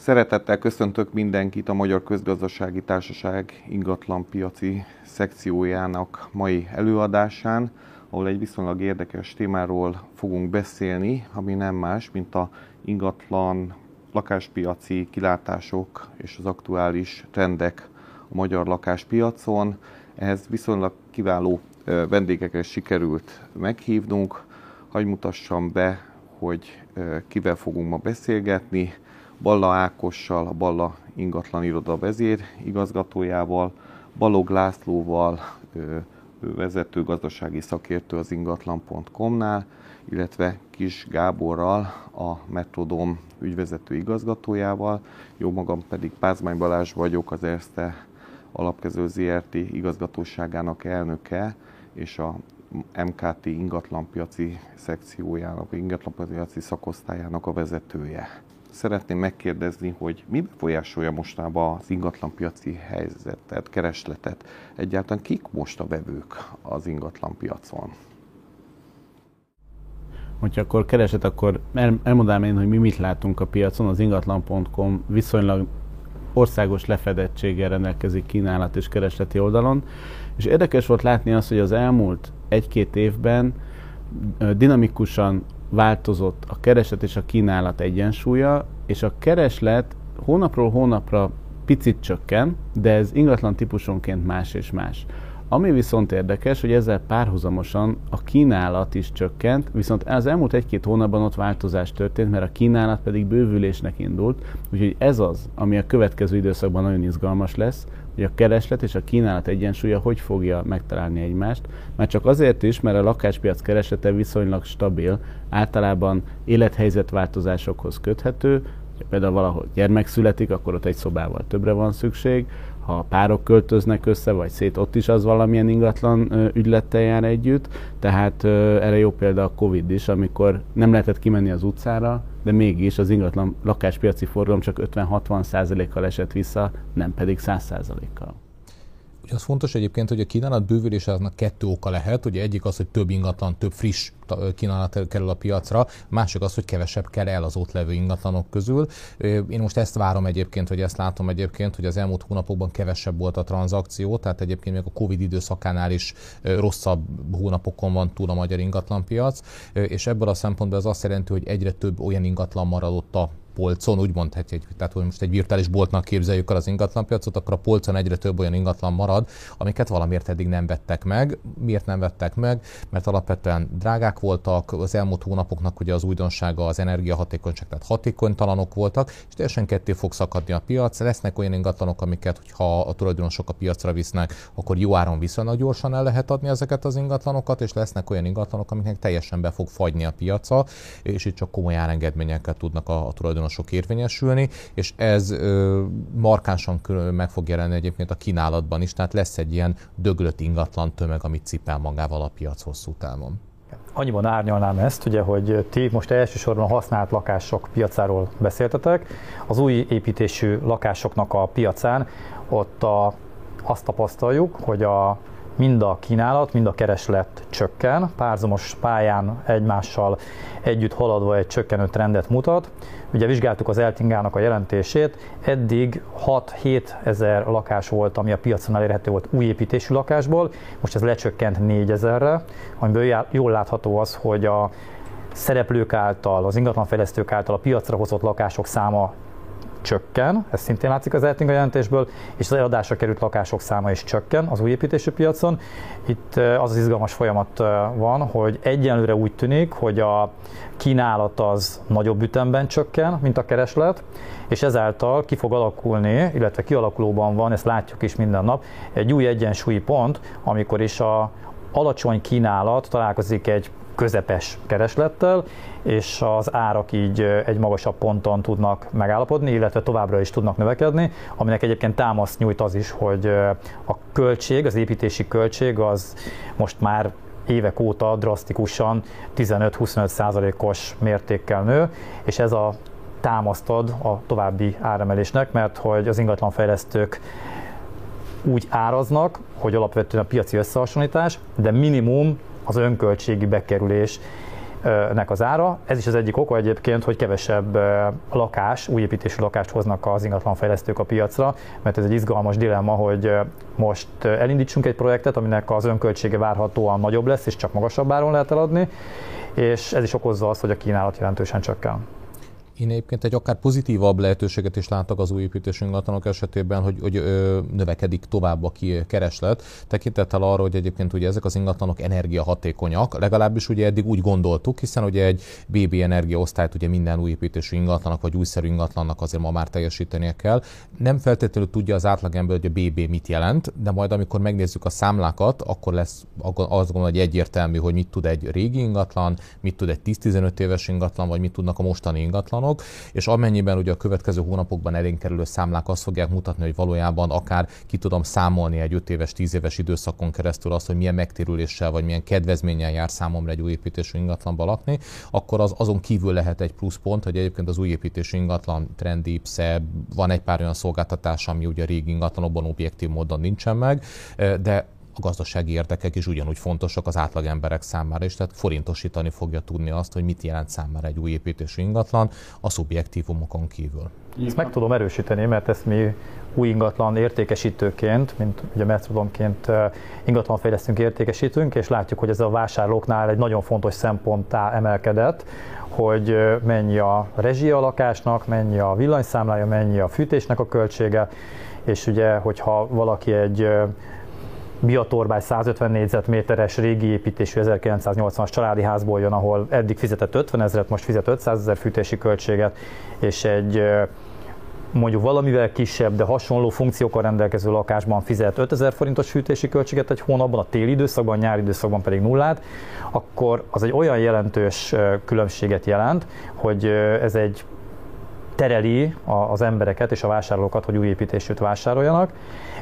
Szeretettel köszöntök mindenkit a Magyar Közgazdasági Társaság ingatlanpiaci szekciójának mai előadásán, ahol egy viszonylag érdekes témáról fogunk beszélni, ami nem más, mint a ingatlan lakáspiaci kilátások és az aktuális trendek a magyar lakáspiacon. Ehhez viszonylag kiváló vendégeket sikerült meghívnunk. Hagy mutassam be, hogy kivel fogunk ma beszélgetni. Balla Ákossal, a Balla ingatlan iroda vezér igazgatójával, Balog Lászlóval, vezető gazdasági szakértő az ingatlan.com-nál, illetve Kis Gáborral, a Metrodom ügyvezető igazgatójával, jó magam pedig Pázmány Balázs vagyok, az Erste alapkező ZRT igazgatóságának elnöke, és a MKT ingatlanpiaci szekciójának, ingatlanpiaci szakosztályának a vezetője. Szeretném megkérdezni, hogy mi befolyásolja mostában az ingatlanpiaci helyzetet, keresletet? Egyáltalán kik most a vevők az ingatlanpiacon? Hogyha akkor keresett, akkor el, elmondanám én, hogy mi mit látunk a piacon. Az ingatlan.com viszonylag országos lefedettséggel rendelkezik kínálat és keresleti oldalon, és érdekes volt látni azt, hogy az elmúlt egy-két évben dinamikusan változott a kereslet és a kínálat egyensúlya, és a kereslet hónapról hónapra picit csökken, de ez ingatlan típusonként más és más. Ami viszont érdekes, hogy ezzel párhuzamosan a kínálat is csökkent, viszont az elmúlt egy-két hónapban ott változás történt, mert a kínálat pedig bővülésnek indult, úgyhogy ez az, ami a következő időszakban nagyon izgalmas lesz, hogy a kereslet és a kínálat egyensúlya hogy fogja megtalálni egymást, már csak azért is, mert a lakáspiac kereslete viszonylag stabil, általában élethelyzetváltozásokhoz köthető, például valahol gyermek születik, akkor ott egy szobával többre van szükség, ha párok költöznek össze, vagy szét, ott is az valamilyen ingatlan ügylettel jár együtt. Tehát erre jó példa a Covid is, amikor nem lehetett kimenni az utcára, de mégis az ingatlan lakáspiaci forgalom csak 50-60 százalékkal esett vissza, nem pedig 100 százalékkal. Ugye az fontos egyébként, hogy a kínálat bővülésnek kettő oka lehet. Ugye egyik az, hogy több ingatlan, több friss kínálat kerül a piacra, másik az, hogy kevesebb kell el az ott levő ingatlanok közül. Én most ezt várom egyébként, hogy ezt látom egyébként, hogy az elmúlt hónapokban kevesebb volt a tranzakció, tehát egyébként még a Covid időszakánál is rosszabb hónapokon van túl a magyar ingatlanpiac, és ebből a szempontból ez azt jelenti, hogy egyre több olyan ingatlan maradott a polcon, úgy mondhatjuk, tehát hogy most egy virtuális boltnak képzeljük el az ingatlanpiacot, akkor a polcon egyre több olyan ingatlan marad, amiket valamiért eddig nem vettek meg. Miért nem vettek meg? Mert alapvetően drágák voltak, az elmúlt hónapoknak ugye az újdonsága az energiahatékonyság, tehát hatékonytalanok voltak, és teljesen ketté fog szakadni a piac. Lesznek olyan ingatlanok, amiket, hogyha a tulajdonosok a piacra visznek, akkor jó áron viszonylag gyorsan el lehet adni ezeket az ingatlanokat, és lesznek olyan ingatlanok, amiknek teljesen be fog fagyni a piaca, és itt csak komoly árengedményekkel tudnak a, a tulajdonosok tulajdonosok érvényesülni, és ez ö, markánsan meg fog jelenni egyébként a kínálatban is, tehát lesz egy ilyen döglött ingatlan tömeg, amit cipel magával a piac hosszú távon. Annyiban árnyalnám ezt, ugye, hogy ti most elsősorban használt lakások piacáról beszéltetek. Az új építésű lakásoknak a piacán ott a, azt tapasztaljuk, hogy a mind a kínálat, mind a kereslet csökken, párzamos pályán egymással együtt haladva egy csökkenő trendet mutat. Ugye vizsgáltuk az Eltingának a jelentését, eddig 6-7 ezer lakás volt, ami a piacon elérhető volt új építésű lakásból, most ez lecsökkent 4 ezerre, amiből jól látható az, hogy a szereplők által, az ingatlanfejlesztők által a piacra hozott lakások száma csökken, ez szintén látszik az Eltinga jelentésből, és az eladásra került lakások száma is csökken az új építésű piacon. Itt az az izgalmas folyamat van, hogy egyenlőre úgy tűnik, hogy a kínálat az nagyobb ütemben csökken, mint a kereslet, és ezáltal ki fog alakulni, illetve kialakulóban van, ezt látjuk is minden nap, egy új egyensúlyi pont, amikor is a alacsony kínálat találkozik egy közepes kereslettel, és az árak így egy magasabb ponton tudnak megállapodni, illetve továbbra is tudnak növekedni, aminek egyébként támaszt nyújt az is, hogy a költség, az építési költség az most már évek óta drasztikusan 15-25 százalékos mértékkel nő, és ez a támasztad a további áremelésnek, mert hogy az ingatlanfejlesztők úgy áraznak, hogy alapvetően a piaci összehasonlítás, de minimum az önköltségi bekerülés nek az ára. Ez is az egyik oka egyébként, hogy kevesebb lakás, újépítésű lakást hoznak az ingatlanfejlesztők a piacra, mert ez egy izgalmas dilemma, hogy most elindítsunk egy projektet, aminek az önköltsége várhatóan nagyobb lesz, és csak magasabb áron lehet eladni, és ez is okozza azt, hogy a kínálat jelentősen csökken. Én egyébként egy akár pozitívabb lehetőséget is látok az új építésű ingatlanok esetében, hogy, hogy ö, növekedik tovább a kereslet, tekintettel arra, hogy egyébként ugye ezek az ingatlanok energiahatékonyak, legalábbis ugye eddig úgy gondoltuk, hiszen ugye egy BB energiaosztályt ugye minden új építésű ingatlanak vagy újszerű ingatlannak azért ma már teljesítenie kell. Nem feltétlenül tudja az átlagember, hogy a BB mit jelent, de majd amikor megnézzük a számlákat, akkor lesz azt gondolom, hogy egyértelmű, hogy mit tud egy régi ingatlan, mit tud egy 10-15 éves ingatlan, vagy mit tudnak a mostani ingatlanok számok, és amennyiben ugye a következő hónapokban elénk kerülő számlák azt fogják mutatni, hogy valójában akár ki tudom számolni egy 5 éves, 10 éves időszakon keresztül azt, hogy milyen megtérüléssel vagy milyen kedvezménnyel jár számomra egy új építésű ingatlanba lakni, akkor az azon kívül lehet egy pluszpont, hogy egyébként az új építésű ingatlan trendi, szebb, van egy pár olyan szolgáltatás, ami ugye a régi ingatlanokban objektív módon nincsen meg, de gazdasági érdekek is ugyanúgy fontosak az átlag emberek számára is, tehát forintosítani fogja tudni azt, hogy mit jelent számára egy új építésű ingatlan a szubjektívumokon kívül. Ezt meg tudom erősíteni, mert ezt mi új ingatlan értékesítőként, mint ugye Metrodonként ingatlanfejlesztünk értékesítünk, és látjuk, hogy ez a vásárlóknál egy nagyon fontos szemponttá emelkedett, hogy mennyi a rezsia a lakásnak, mennyi a villanyszámlája, mennyi a fűtésnek a költsége, és ugye, hogyha valaki egy Biatorbály 150 négyzetméteres régi építésű 1980-as családi házból jön, ahol eddig fizetett 50 ezeret, most fizet 500 ezer fűtési költséget, és egy mondjuk valamivel kisebb, de hasonló funkciókkal rendelkező lakásban fizet 5000 forintos fűtési költséget egy hónapban, a téli időszakban, a nyári időszakban pedig nullát, akkor az egy olyan jelentős különbséget jelent, hogy ez egy tereli az embereket és a vásárlókat, hogy új építésűt vásároljanak.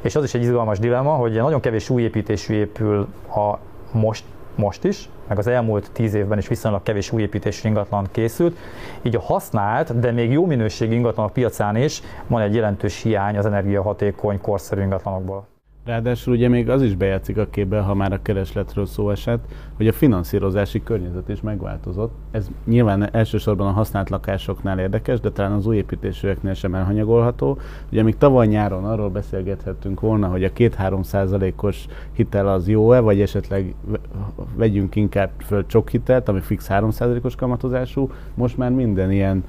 És az is egy izgalmas dilemma, hogy nagyon kevés új építésű épül a most, most is, meg az elmúlt tíz évben is viszonylag kevés új építésű ingatlan készült. Így a használt, de még jó minőségű ingatlan a piacán is van egy jelentős hiány az energiahatékony, korszerű ingatlanokból. Ráadásul ugye még az is bejátszik a képbe, ha már a keresletről szó esett, hogy a finanszírozási környezet is megváltozott. Ez nyilván elsősorban a használt lakásoknál érdekes, de talán az új építésűeknél sem elhanyagolható. Ugye még tavaly nyáron arról beszélgethettünk volna, hogy a 2-3 százalékos hitel az jó-e, vagy esetleg vegyünk inkább föl csak hitelt, ami fix 3 százalékos kamatozású. Most már minden ilyen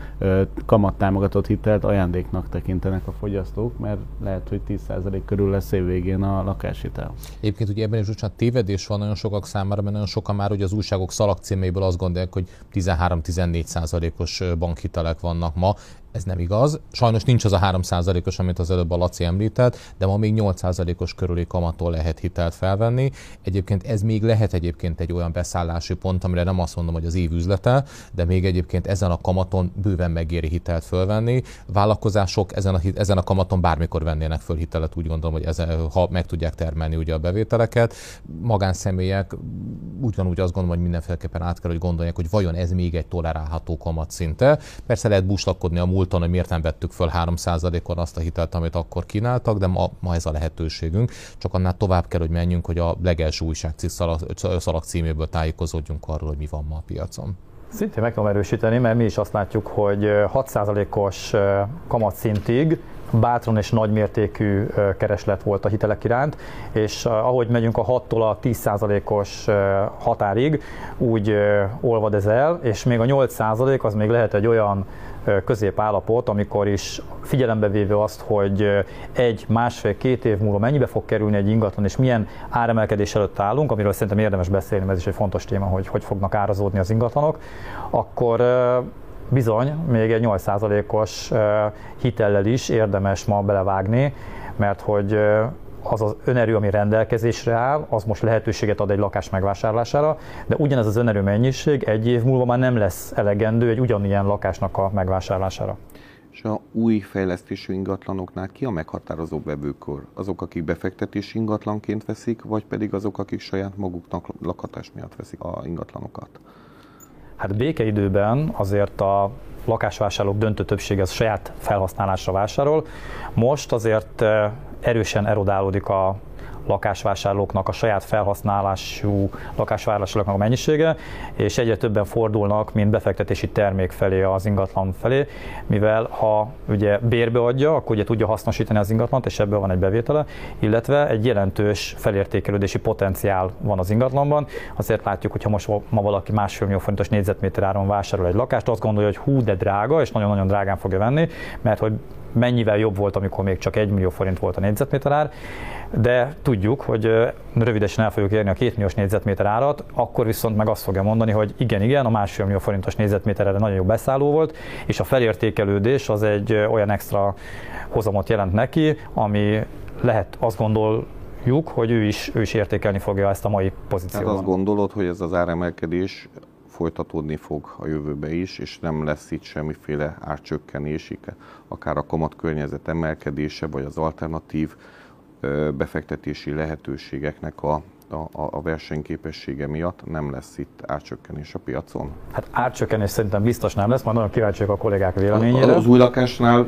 kamattámogatott hitelt ajándéknak tekintenek a fogyasztók, mert lehet, hogy 10 százalék körül lesz évvégén a lakáshitel. Egyébként ugye ebben is bocsánat, tévedés van nagyon sokak számára, mert nagyon sokan már ugye az újságok szalagcíméből azt gondolják, hogy 13-14 százalékos bankhitelek vannak ma ez nem igaz. Sajnos nincs az a 3%-os, amit az előbb a Laci említett, de ma még 8%-os körüli kamattól lehet hitelt felvenni. Egyébként ez még lehet egyébként egy olyan beszállási pont, amire nem azt mondom, hogy az év üzlete, de még egyébként ezen a kamaton bőven megéri hitelt fölvenni. Vállalkozások ezen a, ezen a kamaton bármikor vennének föl hitelet, úgy gondolom, hogy ezen, ha meg tudják termelni ugye a bevételeket. Magánszemélyek ugyanúgy azt gondolom, hogy mindenféleképpen át kell, hogy gondolják, hogy vajon ez még egy tolerálható kamat szinte. Persze lehet buslakodni a múlton, hogy miért nem vettük föl 3%-on azt a hitelt, amit akkor kínáltak, de ma, ma ez a lehetőségünk. Csak annál tovább kell, hogy menjünk, hogy a legelső újságcikk szalag, szalag címéből tájékozódjunk arról, hogy mi van ma a piacon. Szintén meg tudom erősíteni, mert mi is azt látjuk, hogy 6%-os kamatszintig bátran és nagymértékű kereslet volt a hitelek iránt, és ahogy megyünk a 6-tól a 10%-os határig, úgy olvad ez el, és még a 8% az még lehet egy olyan középállapot, amikor is figyelembe véve azt, hogy egy, másfél, két év múlva mennyibe fog kerülni egy ingatlan, és milyen áremelkedés előtt állunk, amiről szerintem érdemes beszélni, mert ez is egy fontos téma, hogy hogy fognak árazódni az ingatlanok, akkor bizony még egy 8%-os hitellel is érdemes ma belevágni, mert hogy az az önerő, ami rendelkezésre áll, az most lehetőséget ad egy lakás megvásárlására, de ugyanez az önerő mennyiség egy év múlva már nem lesz elegendő egy ugyanilyen lakásnak a megvásárlására. És a új fejlesztésű ingatlanoknál ki a meghatározó vevőkor? Azok, akik befektetési ingatlanként veszik, vagy pedig azok, akik saját maguknak lakhatás miatt veszik a ingatlanokat? Hát békeidőben azért a lakásvásárlók döntő többsége az saját felhasználásra vásárol. Most azért erősen erodálódik a, lakásvásárlóknak a saját felhasználású lakásvásárlóknak a mennyisége, és egyre többen fordulnak, mint befektetési termék felé az ingatlan felé, mivel ha ugye bérbe adja, akkor ugye tudja hasznosítani az ingatlant, és ebből van egy bevétele, illetve egy jelentős felértékelődési potenciál van az ingatlanban. Azért látjuk, hogy ha most ma valaki másfél millió forintos négyzetméter áron vásárol egy lakást, azt gondolja, hogy hú, de drága, és nagyon-nagyon drágán fogja venni, mert hogy mennyivel jobb volt, amikor még csak 1 millió forint volt a négyzetméter ár, de tudjuk, hogy rövidesen el fogjuk érni a 2 milliós négyzetméter árat, akkor viszont meg azt fogja mondani, hogy igen, igen, a másfél millió forintos négyzetméterre nagyon jó beszálló volt, és a felértékelődés az egy olyan extra hozamot jelent neki, ami lehet azt gondoljuk, hogy ő is, ő is értékelni fogja ezt a mai pozíciót. Tehát azt gondolod, hogy ez az áremelkedés folytatódni fog a jövőbe is, és nem lesz itt semmiféle árcsökkenés, akár a kamat környezet emelkedése, vagy az alternatív befektetési lehetőségeknek a, a, a versenyképessége miatt nem lesz itt árcsökkenés a piacon? Hát árcsökkenés szerintem biztos nem lesz, majd nagyon kíváncsi a kollégák véleményére. Az, az új lakásnál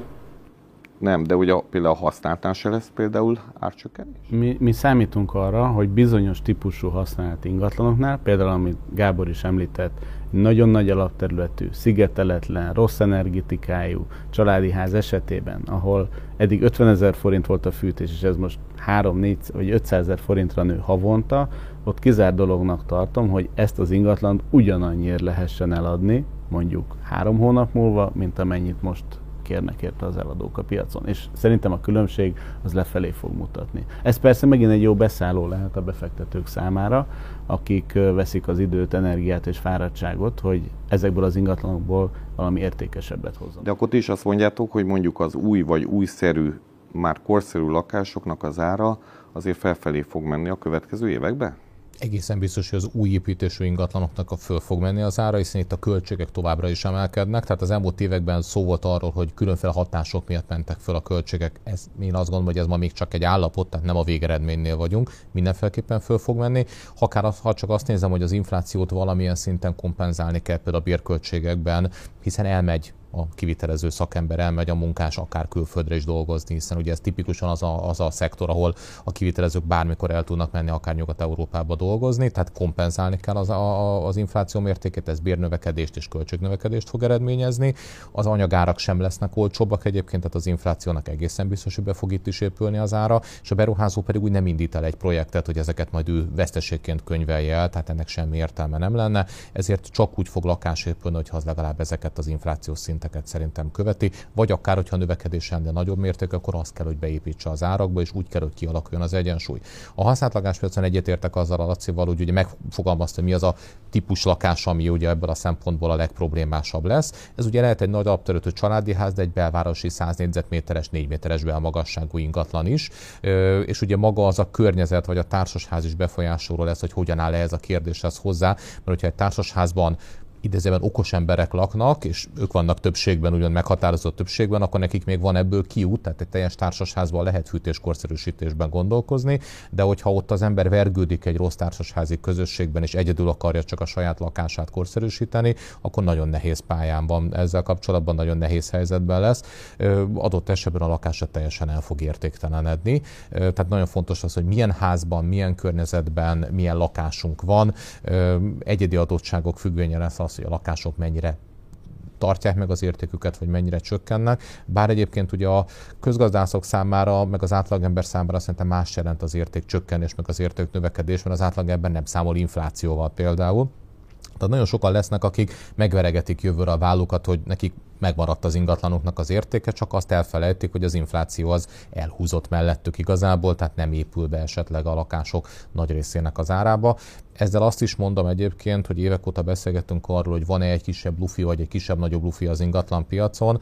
nem, de ugye például a használtán se lesz például árcsökkenés? Mi, mi számítunk arra, hogy bizonyos típusú használt ingatlanoknál, például amit Gábor is említett, nagyon nagy alapterületű, szigeteletlen, rossz energetikájú családi ház esetében, ahol eddig 50 ezer forint volt a fűtés, és ez most 3, 4 vagy 500 ezer forintra nő havonta, ott kizár dolognak tartom, hogy ezt az ingatlant ugyanannyiért lehessen eladni, mondjuk három hónap múlva, mint amennyit most kérnek érte az eladók a piacon. És szerintem a különbség az lefelé fog mutatni. Ez persze megint egy jó beszálló lehet a befektetők számára, akik veszik az időt, energiát és fáradtságot, hogy ezekből az ingatlanokból valami értékesebbet hozzanak. De akkor ti is azt mondjátok, hogy mondjuk az új vagy újszerű, már korszerű lakásoknak az ára azért felfelé fog menni a következő években? Egészen biztos, hogy az új építésű ingatlanoknak a föl fog menni az ára, hiszen itt a költségek továbbra is emelkednek. Tehát az elmúlt években szó volt arról, hogy különféle hatások miatt mentek föl a költségek. Ez, én azt gondolom, hogy ez ma még csak egy állapot, tehát nem a végeredménynél vagyunk. Mindenféleképpen föl fog menni. Akár, ha csak azt nézem, hogy az inflációt valamilyen szinten kompenzálni kell például a bérköltségekben, hiszen elmegy a kivitelező szakember elmegy a munkás akár külföldre is dolgozni, hiszen ugye ez tipikusan az a, az a szektor, ahol a kivitelezők bármikor el tudnak menni akár Nyugat-Európába dolgozni, tehát kompenzálni kell az, a, az infláció mértékét, ez bérnövekedést és költségnövekedést fog eredményezni. Az anyagárak sem lesznek olcsóbbak egyébként, tehát az inflációnak egészen biztos, hogy be fog itt is épülni az ára, és a beruházó pedig úgy nem indít el egy projektet, hogy ezeket majd ő veszteségként könyvelje el, tehát ennek semmi értelme nem lenne, ezért csak úgy fog lakás épülni, hogyha az legalább ezeket az inflációs szint szinteket szerintem követi, vagy akár, hogyha növekedésen, de nagyobb mérték, akkor azt kell, hogy beépítse az árakba, és úgy kell, hogy kialakuljon az egyensúly. A használt lakáspiacon egyetértek azzal a Lacival, hogy ugye megfogalmazta, mi az a típus lakás, ami ugye ebből a szempontból a legproblémásabb lesz. Ez ugye lehet egy nagy alapterültő családi ház, de egy belvárosi 100 négyzetméteres, 4 méteres belmagasságú ingatlan is. És ugye maga az a környezet, vagy a társasház is befolyásoló lesz, hogy hogyan áll ez a kérdéshez hozzá, mert hogyha egy társasházban idézőben okos emberek laknak, és ők vannak többségben, ugyan meghatározott többségben, akkor nekik még van ebből kiút, tehát egy teljes társasházban lehet fűtéskorszerűsítésben gondolkozni, de hogyha ott az ember vergődik egy rossz társasházi közösségben, és egyedül akarja csak a saját lakását korszerűsíteni, akkor nagyon nehéz pályán van ezzel kapcsolatban, nagyon nehéz helyzetben lesz. Adott esetben a lakása teljesen el fog értéktelenedni. Tehát nagyon fontos az, hogy milyen házban, milyen környezetben, milyen lakásunk van. Egyedi adottságok függvénye lesz az, az, hogy a lakások mennyire tartják meg az értéküket, vagy mennyire csökkennek. Bár egyébként ugye a közgazdászok számára, meg az átlagember számára szerintem más jelent az érték csökkenés, meg az érték növekedés, mert az átlagember nem számol inflációval például. Tehát nagyon sokan lesznek, akik megveregetik jövőre a vállukat, hogy nekik megmaradt az ingatlanoknak az értéke, csak azt elfelejtik, hogy az infláció az elhúzott mellettük igazából, tehát nem épül be esetleg a lakások nagy részének az árába. Ezzel azt is mondom egyébként, hogy évek óta beszélgettünk arról, hogy van-e egy kisebb lufi vagy egy kisebb-nagyobb lufi az ingatlan piacon.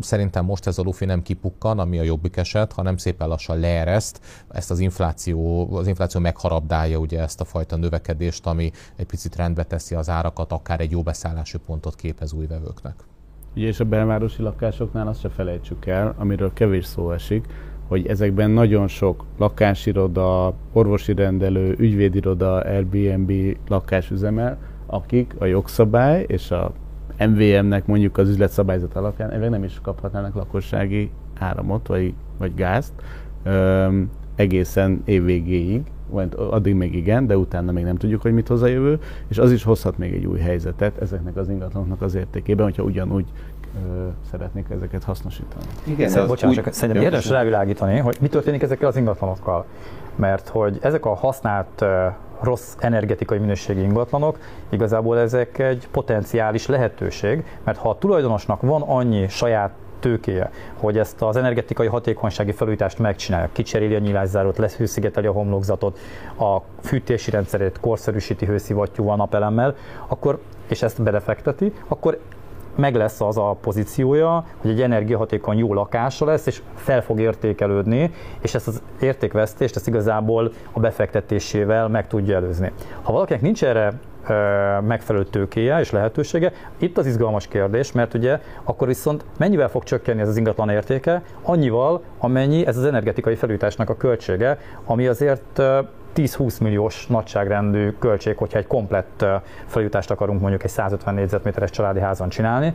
Szerintem most ez a lufi nem kipukkan, ami a jobbik eset, hanem szépen lassan leereszt. Ezt az infláció, az infláció megharabdálja ugye ezt a fajta növekedést, ami egy picit rendbe teszi az árakat, akár egy jó beszállási pontot képez új vevőknek. Ugye és a belvárosi lakásoknál azt se felejtsük el, amiről kevés szó esik, hogy ezekben nagyon sok lakásiroda, orvosi rendelő, ügyvédiroda, Airbnb lakás üzemel, akik a jogszabály és a MVM-nek mondjuk az üzletszabályzat alapján ezek nem is kaphatnának lakossági áramot vagy, vagy gázt. egészen évvégéig, vagy addig még igen, de utána még nem tudjuk, hogy mit hoz a jövő, és az is hozhat még egy új helyzetet ezeknek az ingatlanoknak az értékében, hogyha ugyanúgy ö, szeretnék ezeket hasznosítani. Igen, Szerint, bocsánat, úgy, csak szerintem érdemes rávilágítani, hogy mi történik ezekkel az ingatlanokkal. Mert hogy ezek a használt rossz energetikai minőségi ingatlanok, igazából ezek egy potenciális lehetőség, mert ha a tulajdonosnak van annyi saját tőkéje, hogy ezt az energetikai hatékonysági felújítást megcsinálja, kicseréli a nyilászárót, leszhőszigeteli a homlokzatot, a fűtési rendszerét korszerűsíti hőszivattyúval, napelemmel, akkor, és ezt belefekteti, akkor meg lesz az a pozíciója, hogy egy energiahatékony jó lakása lesz, és fel fog értékelődni, és ezt az értékvesztést ezt igazából a befektetésével meg tudja előzni. Ha valakinek nincs erre megfelelő tőkéje és lehetősége. Itt az izgalmas kérdés, mert ugye akkor viszont mennyivel fog csökkenni ez az ingatlan értéke? Annyival, amennyi ez az energetikai felújításnak a költsége, ami azért 10-20 milliós nagyságrendű költség, hogyha egy komplett felújítást akarunk mondjuk egy 150 négyzetméteres családi házon csinálni,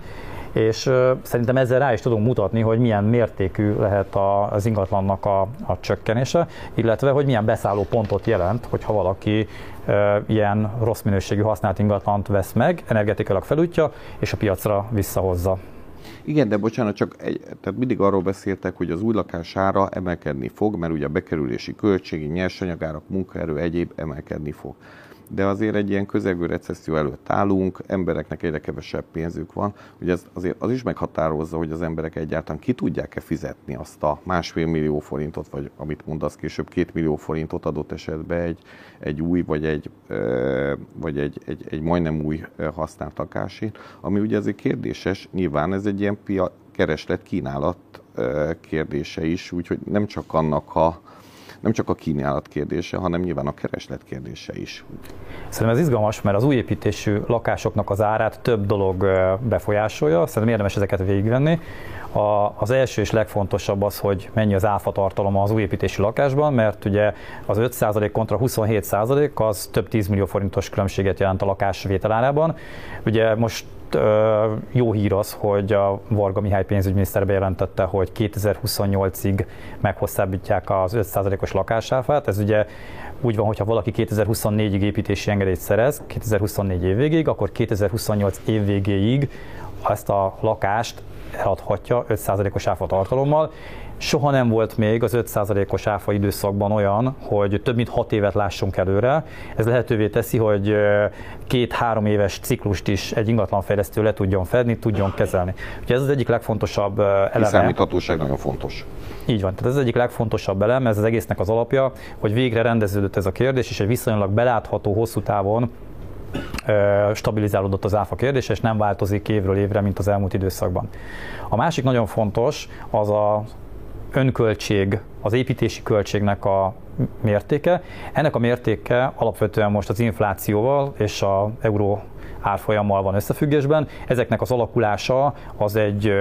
és szerintem ezzel rá is tudunk mutatni, hogy milyen mértékű lehet az ingatlannak a, a csökkenése, illetve hogy milyen beszálló pontot jelent, hogyha valaki ilyen rossz minőségű használt ingatlant vesz meg, energetikailag felújítja, és a piacra visszahozza. Igen, de bocsánat, csak egy, tehát mindig arról beszéltek, hogy az új lakás ára emelkedni fog, mert ugye a bekerülési költségi, nyersanyagárak, munkaerő, egyéb emelkedni fog de azért egy ilyen közelgő recesszió előtt állunk, embereknek egyre kevesebb pénzük van, hogy ez azért az is meghatározza, hogy az emberek egyáltalán ki tudják-e fizetni azt a másfél millió forintot, vagy amit mondasz később, két millió forintot adott esetben egy, egy új, vagy egy, vagy egy, egy, egy majdnem új használt lakásért, ami ugye azért kérdéses, nyilván ez egy ilyen pia, kereslet-kínálat kérdése is, úgyhogy nem csak annak a, nem csak a kínálat kérdése, hanem nyilván a kereslet kérdése is. Szerintem ez izgalmas, mert az új építésű lakásoknak az árát több dolog befolyásolja, szerintem érdemes ezeket végigvenni. A, az első és legfontosabb az, hogy mennyi az áfa tartalom az új építésű lakásban, mert ugye az 5% kontra 27% az több 10 millió forintos különbséget jelent a lakás vételárában. Ugye most jó hír az, hogy a Varga Mihály pénzügyminiszter bejelentette, hogy 2028-ig meghosszabbítják az 5%-os lakásáfát. Ez ugye úgy van, hogyha valaki 2024-ig építési engedélyt szerez, 2024 év végéig, akkor 2028 év végéig ezt a lakást eladhatja 5%-os áfa tartalommal, Soha nem volt még az 5%-os áfa időszakban olyan, hogy több mint 6 évet lássunk előre. Ez lehetővé teszi, hogy két-három éves ciklust is egy ingatlanfejlesztő le tudjon fedni, tudjon kezelni. Ugye ez az egyik legfontosabb eleme. A számíthatóság nagyon fontos. Így van, tehát ez az egyik legfontosabb elem, ez az egésznek az alapja, hogy végre rendeződött ez a kérdés, és egy viszonylag belátható, hosszú távon stabilizálódott az áfa kérdése, és nem változik évről évre, mint az elmúlt időszakban. A másik nagyon fontos az a önköltség, az építési költségnek a mértéke. Ennek a mértéke alapvetően most az inflációval és a euró árfolyammal van összefüggésben. Ezeknek az alakulása az egy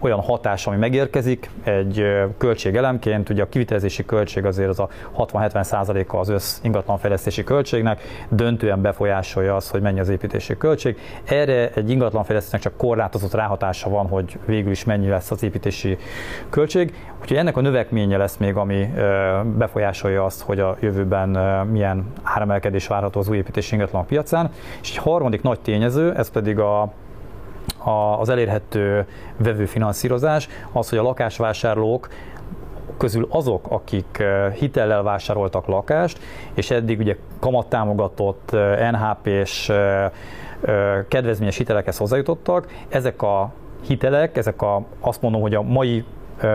olyan hatás, ami megérkezik, egy költségelemként, ugye a kivitelezési költség azért az a 60-70 százaléka az össz ingatlanfejlesztési költségnek, döntően befolyásolja az, hogy mennyi az építési költség. Erre egy ingatlanfejlesztésnek csak korlátozott ráhatása van, hogy végül is mennyi lesz az építési költség. Úgyhogy ennek a növekménye lesz még, ami befolyásolja azt, hogy a jövőben milyen áremelkedés várható az új építési ingatlan piacán. És egy harmadik nagy tényező, ez pedig a, az elérhető vevőfinanszírozás, az, hogy a lakásvásárlók közül azok, akik hitellel vásároltak lakást, és eddig ugye kamattámogatott NHP-s kedvezményes hitelekhez hozzájutottak, ezek a hitelek, ezek a, azt mondom, hogy a mai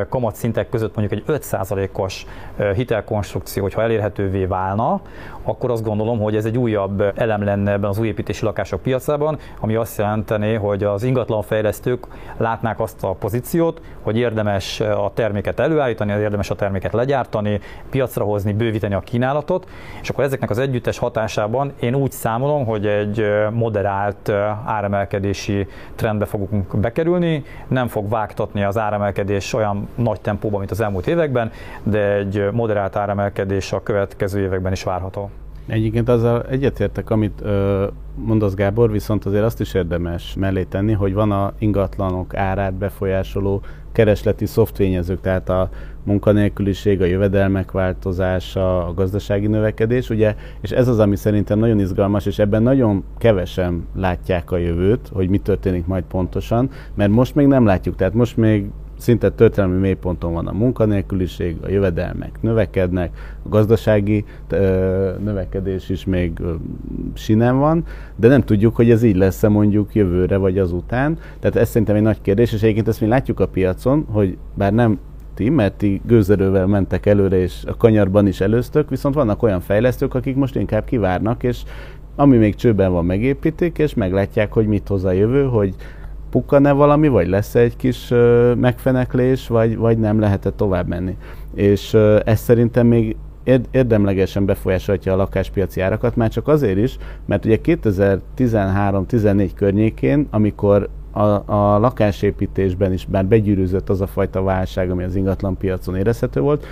kamatszintek között mondjuk egy 5%-os hitelkonstrukció, hogyha elérhetővé válna, akkor azt gondolom, hogy ez egy újabb elem lenne ebben az új építési lakások piacában, ami azt jelenteni, hogy az ingatlanfejlesztők látnák azt a pozíciót, hogy érdemes a terméket előállítani, érdemes a terméket legyártani, piacra hozni, bővíteni a kínálatot, és akkor ezeknek az együttes hatásában én úgy számolom, hogy egy moderált áremelkedési trendbe fogunk bekerülni, nem fog vágtatni az áremelkedés olyan nagy tempóban, mint az elmúlt években, de egy moderált áremelkedés a következő években is várható. Egyébként azzal egyetértek, amit ö, mondasz Gábor, viszont azért azt is érdemes mellé tenni, hogy van a ingatlanok árát befolyásoló keresleti szoftvényezők, tehát a munkanélküliség, a jövedelmek változása, a gazdasági növekedés, ugye, és ez az, ami szerintem nagyon izgalmas, és ebben nagyon kevesen látják a jövőt, hogy mi történik majd pontosan, mert most még nem látjuk, tehát most még szinte történelmi mélyponton van a munkanélküliség, a jövedelmek növekednek, a gazdasági növekedés is még sinem van, de nem tudjuk, hogy ez így lesz-e mondjuk jövőre vagy azután. Tehát ez szerintem egy nagy kérdés, és egyébként ezt mi látjuk a piacon, hogy bár nem ti, mert ti gőzerővel mentek előre, és a kanyarban is előztök, viszont vannak olyan fejlesztők, akik most inkább kivárnak, és ami még csőben van, megépítik, és meglátják, hogy mit hoz a jövő, hogy pukkan-e valami, vagy lesz egy kis uh, megfeneklés, vagy, vagy nem lehet-e tovább menni. És uh, ez szerintem még érdemlegesen befolyásolhatja a lakáspiaci árakat, már csak azért is, mert ugye 2013-14 környékén, amikor a, a lakásépítésben is már begyűrűzött az a fajta válság, ami az ingatlan piacon érezhető volt,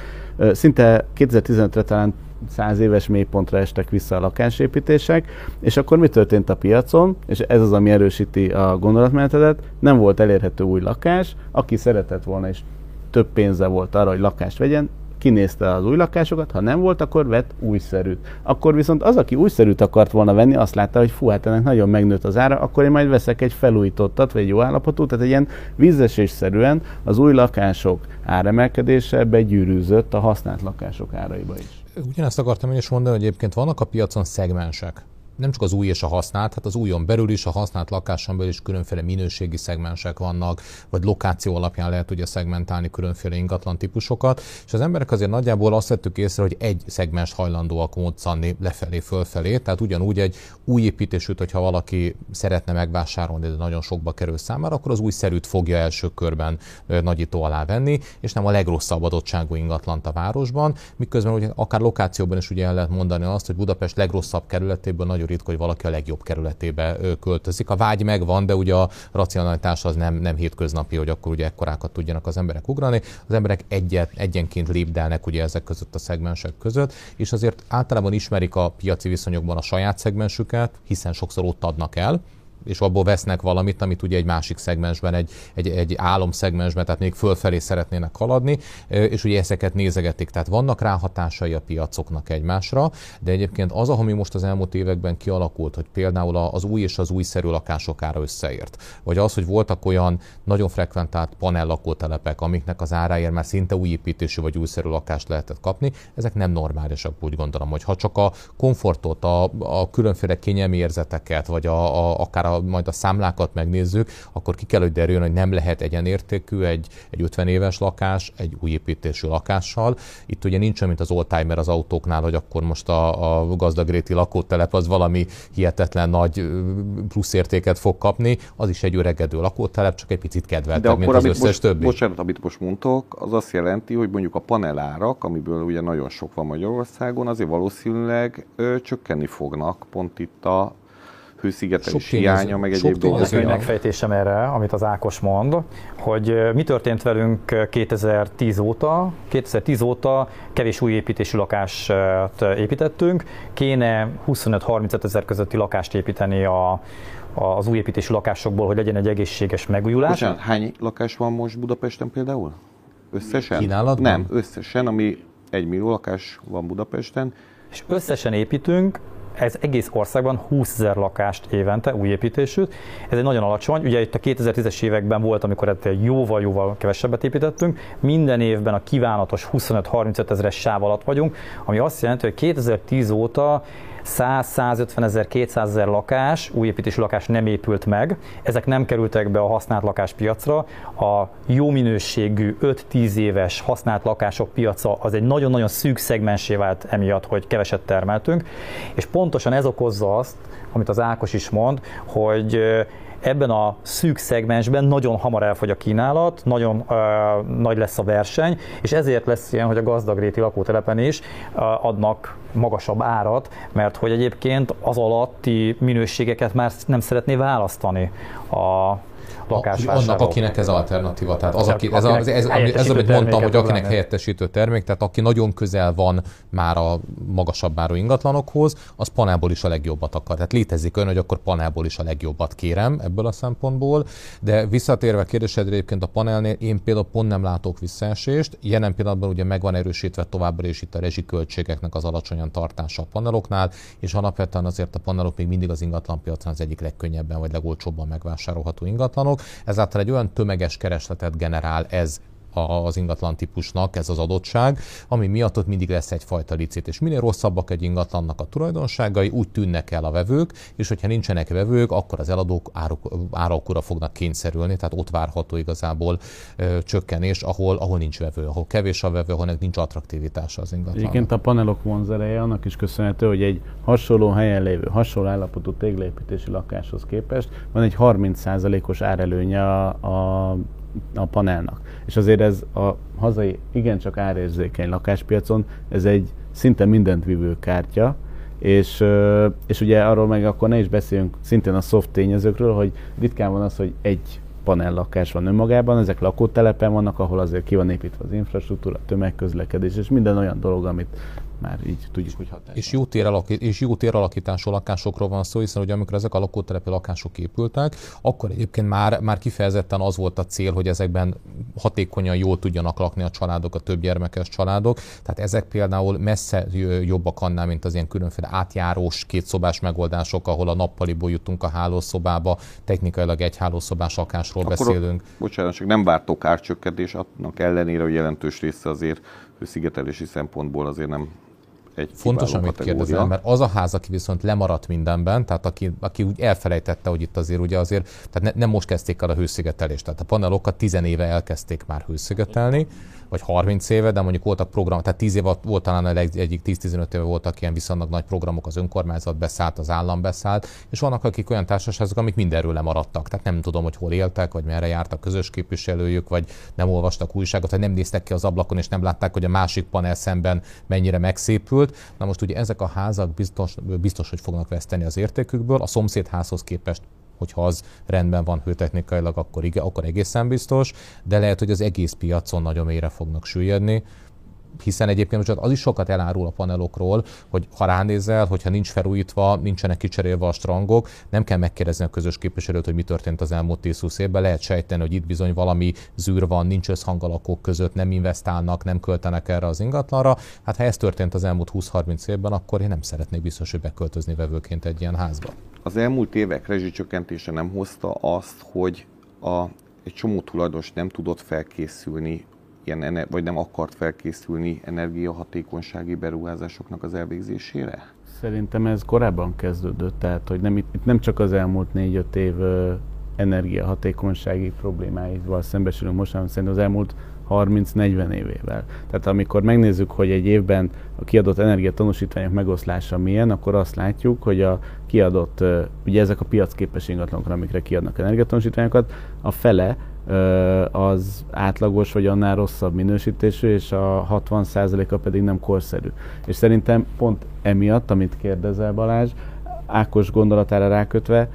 szinte 2015-re talán száz éves mélypontra estek vissza a lakásépítések, és akkor mi történt a piacon, és ez az, ami erősíti a gondolatmenetedet, nem volt elérhető új lakás, aki szeretett volna és több pénze volt arra, hogy lakást vegyen, kinézte az új lakásokat, ha nem volt, akkor vett újszerűt. Akkor viszont az, aki újszerűt akart volna venni, azt látta, hogy fú, hát ennek nagyon megnőtt az ára, akkor én majd veszek egy felújítottat, vagy egy jó állapotú, tehát egy ilyen vízesésszerűen az új lakások áremelkedése begyűrűzött a használt lakások áraiba is. Ugyanezt akartam én is mondani, hogy egyébként vannak a piacon szegmensek nem csak az új és a használt, hát az újon belül is, a használt lakáson belül is különféle minőségi szegmensek vannak, vagy lokáció alapján lehet ugye szegmentálni különféle ingatlan típusokat, és az emberek azért nagyjából azt vettük észre, hogy egy szegmens hajlandóak módszanni lefelé, fölfelé, tehát ugyanúgy egy új építésűt, hogyha valaki szeretne megvásárolni, de nagyon sokba kerül számára, akkor az új szerűt fogja első körben nagyító alá venni, és nem a legrosszabb adottságú ingatlant a városban, miközben ugye akár lokációban is ugye el lehet mondani azt, hogy Budapest legrosszabb kerületéből nagyon ritka, hogy valaki a legjobb kerületébe költözik. A vágy megvan, de ugye a racionalitás az nem, nem hétköznapi, hogy akkor ugye ekkorákat tudjanak az emberek ugrani. Az emberek egyet, egyenként lépdelnek ugye ezek között a szegmensek között, és azért általában ismerik a piaci viszonyokban a saját szegmensüket, hiszen sokszor ott adnak el, és abból vesznek valamit, amit ugye egy másik szegmensben, egy, egy, egy álom szegmensben, tehát még fölfelé szeretnének haladni, és ugye ezeket nézegetik. Tehát vannak ráhatásai a piacoknak egymásra, de egyébként az, ami most az elmúlt években kialakult, hogy például az új és az újszerű lakások ára összeért, vagy az, hogy voltak olyan nagyon frekventált panel lakótelepek, amiknek az áráért már szinte új építésű vagy újszerű lakást lehetett kapni, ezek nem normálisak, úgy gondolom, hogy ha csak a komfortot, a, a különféle kényelmi érzeteket, vagy a, a, akár a majd a számlákat megnézzük, akkor ki kell, hogy derüljön, hogy nem lehet egyenértékű egy, egy 50 éves lakás egy új építésű lakással. Itt ugye nincs mint az oldtimer az autóknál, hogy akkor most a, a gazdagréti lakótelep az valami hihetetlen nagy pluszértéket fog kapni, az is egy öregedő lakótelep, csak egy picit kedveltebb, mint az összes most, többi. Bocsánat, amit most mondtok, az azt jelenti, hogy mondjuk a panelárak, amiből ugye nagyon sok van Magyarországon, azért valószínűleg ö, csökkenni fognak pont itt a hőszigetelés hiánya, meg egyéb dolgok. Egy megfejtésem erre, amit az Ákos mond, hogy mi történt velünk 2010 óta. 2010 óta kevés új építésű lakást építettünk, kéne 25-35 ezer közötti lakást építeni a, az új építésű lakásokból, hogy legyen egy egészséges megújulás. Bocsánat, hány lakás van most Budapesten például? Összesen? Kínálatban? Nem, összesen, ami egy millió lakás van Budapesten. És összesen építünk ez egész országban 20 ezer lakást évente, új építésűt. Ez egy nagyon alacsony. Ugye itt a 2010-es években volt, amikor jóval-jóval kevesebbet építettünk. Minden évben a kívánatos 25-35 ezeres sáv alatt vagyunk, ami azt jelenti, hogy 2010 óta 100-150 ezer, 200 ezer lakás, újépítésű lakás nem épült meg, ezek nem kerültek be a használt lakáspiacra. A jó minőségű 5-10 éves használt lakások piaca az egy nagyon-nagyon szűk szegmensé vált emiatt, hogy keveset termeltünk, és pontosan ez okozza azt, amit az Ákos is mond, hogy ebben a szűk szegmensben nagyon hamar elfogy a kínálat, nagyon ö, nagy lesz a verseny, és ezért lesz ilyen, hogy a gazdagréti lakótelepen is ö, adnak magasabb árat, mert hogy egyébként az alatti minőségeket már nem szeretné választani a lakásvásárlók. Annak, akinek ez alternatíva. Tehát az, aki, ez, az, ez, ez, amit mondtam, hogy akinek helyettesítő termék, tehát aki nagyon közel van már a magasabb áru ingatlanokhoz, az panelból is a legjobbat akar. Tehát létezik olyan, hogy akkor panelból is a legjobbat kérem ebből a szempontból, de visszatérve a kérdésedre egyébként a panelnél, én például pont nem látok visszaesést. Jelen pillanatban ugye meg van erősítve továbbra is itt a rezsiköltségeknek az alacsonyan tartása a paneloknál, és alapvetően azért a panelok még mindig az ingatlanpiacon az egyik legkönnyebben vagy legolcsóbban megvásárolható ingatlanok. Ezáltal egy olyan tömeges keresletet generál ez az ingatlan típusnak ez az adottság, ami miatt ott mindig lesz egyfajta licit. És minél rosszabbak egy ingatlannak a tulajdonságai, úgy tűnnek el a vevők, és hogyha nincsenek vevők, akkor az eladók árok, fognak kényszerülni, tehát ott várható igazából ö, csökkenés, ahol, ahol nincs vevő, ahol kevés a vevő, ahol nincs attraktivitása az ingatlan. Egyébként a panelok vonzereje annak is köszönhető, hogy egy hasonló helyen lévő, hasonló állapotú téglaépítési lakáshoz képest van egy 30%-os árelőnye a, a a panelnak. És azért ez a hazai igencsak árérzékeny lakáspiacon, ez egy szinte mindent vívő kártya, és, és ugye arról meg akkor ne is beszéljünk szintén a soft tényezőkről, hogy ritkán van az, hogy egy panel lakás van önmagában, ezek lakótelepen vannak, ahol azért ki van építve az infrastruktúra, tömegközlekedés, és minden olyan dolog, amit már így tudjuk, hogy hatás. És jó, téralakít, és jó téralakítású lakásokról van szó, hiszen ugye amikor ezek a lakótelepi lakások épültek, akkor egyébként már, már kifejezetten az volt a cél, hogy ezekben hatékonyan jól tudjanak lakni a családok, a több gyermekes családok. Tehát ezek például messze jobbak annál, mint az ilyen különféle átjárós kétszobás megoldások, ahol a nappaliból jutunk a hálószobába, technikailag egy hálószobás lakásról akkor beszélünk. A, bocsánat, csak nem vártok árcsökkentés, annak ellenére, hogy jelentős része azért szigetelési szempontból azért nem egy Fontos, amit kérdezel, mert az a ház, aki viszont lemaradt mindenben, tehát aki, aki úgy elfelejtette, hogy itt azért ugye azért, tehát ne, nem most kezdték el a hőszigetelést, tehát a panelokat 10 éve elkezdték már hőszigetelni, vagy 30 éve, de mondjuk voltak programok, tehát 10 év volt talán egyik 10-15 éve voltak ilyen viszonylag nagy programok, az önkormányzat beszállt, az állam beszállt, és vannak akik olyan társaságok, amik mindenről lemaradtak. Tehát nem tudom, hogy hol éltek, vagy merre jártak közös képviselőjük, vagy nem olvastak újságot, vagy nem néztek ki az ablakon, és nem látták, hogy a másik panel szemben mennyire megszépült. Na most ugye ezek a házak biztos, biztos hogy fognak veszteni az értékükből, a szomszédházhoz képest hogyha az rendben van hőtechnikailag, akkor, igen, akkor egészen biztos, de lehet, hogy az egész piacon nagyon mélyre fognak süllyedni, hiszen egyébként az is sokat elárul a panelokról, hogy ha ránézel, hogyha nincs felújítva, nincsenek kicserélve a strangok, nem kell megkérdezni a közös képviselőt, hogy mi történt az elmúlt 10-20 évben, lehet sejteni, hogy itt bizony valami zűr van, nincs összhang a lakók között, nem investálnak, nem költenek erre az ingatlanra. Hát ha ez történt az elmúlt 20-30 évben, akkor én nem szeretnék biztos, hogy beköltözni vevőként egy ilyen házba. Az elmúlt évek rezsicsökkentése nem hozta azt, hogy a, egy csomó tulajdonos nem tudott felkészülni ilyen, vagy nem akart felkészülni energiahatékonysági beruházásoknak az elvégzésére? Szerintem ez korábban kezdődött, tehát hogy nem, itt nem csak az elmúlt 4-5 év energiahatékonysági problémáival szembesülünk most, hanem szerintem az elmúlt 30-40 évével. Tehát amikor megnézzük, hogy egy évben a kiadott energiatanúsítványok megoszlása milyen, akkor azt látjuk, hogy a kiadott, ugye ezek a piacképes ingatlanok, amikre kiadnak energiatanúsítványokat, a fele az átlagos vagy annál rosszabb minősítésű, és a 60%-a pedig nem korszerű. És szerintem pont emiatt, amit kérdezel Balázs, Ákos gondolatára rákötve,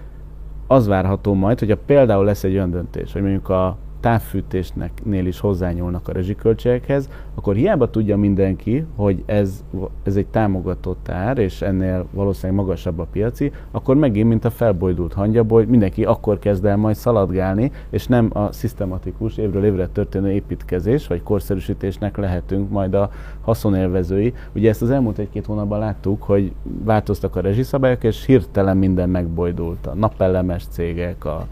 az várható majd, hogyha például lesz egy olyan döntés, hogy mondjuk a távfűtésnél is hozzányúlnak a rezsiköltségekhez, akkor hiába tudja mindenki, hogy ez, ez egy támogatott ár, és ennél valószínűleg magasabb a piaci, akkor megint, mint a felbojdult hangyaboly, mindenki akkor kezd el majd szaladgálni, és nem a szisztematikus évről évre történő építkezés vagy korszerűsítésnek lehetünk majd a haszonélvezői. Ugye ezt az elmúlt egy-két hónapban láttuk, hogy változtak a rezsiszabályok, és hirtelen minden megbojdult. A napellemes cégek, a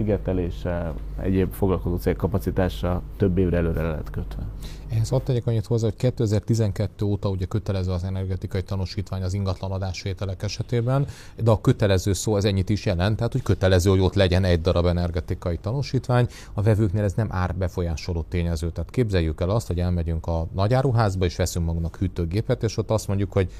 szigetelése, egyéb foglalkozó cég kapacitása több évre előre lehet kötve. Ehhez ott tegyek annyit hozzá, hogy 2012 óta ugye kötelező az energetikai tanúsítvány az ingatlan adásvételek esetében, de a kötelező szó ez ennyit is jelent, tehát hogy kötelező, hogy ott legyen egy darab energetikai tanúsítvány. A vevőknél ez nem árbefolyásoló tényező. Tehát képzeljük el azt, hogy elmegyünk a nagyáruházba és veszünk magunknak hűtőgépet, és ott azt mondjuk, hogy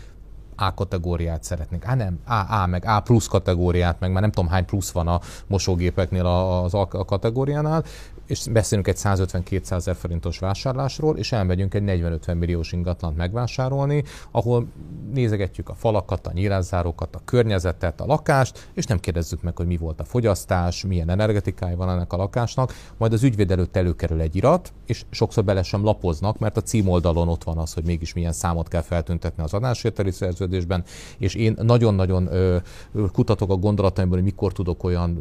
a kategóriát szeretnénk. Á nem, A, A meg A plusz kategóriát, meg már nem tudom hány plusz van a mosógépeknél az A kategóriánál, és beszélünk egy 150-200 ezer forintos vásárlásról, és elmegyünk egy 40-50 milliós ingatlant megvásárolni, ahol nézegetjük a falakat, a nyílászárókat, a környezetet, a lakást, és nem kérdezzük meg, hogy mi volt a fogyasztás, milyen energetikája van ennek a lakásnak, majd az ügyvéd előtt előkerül egy irat, és sokszor bele sem lapoznak, mert a címoldalon ott van az, hogy mégis milyen számot kell feltüntetni az adásérteli szerződésben, és én nagyon-nagyon kutatok a gondolataimból, hogy mikor tudok olyan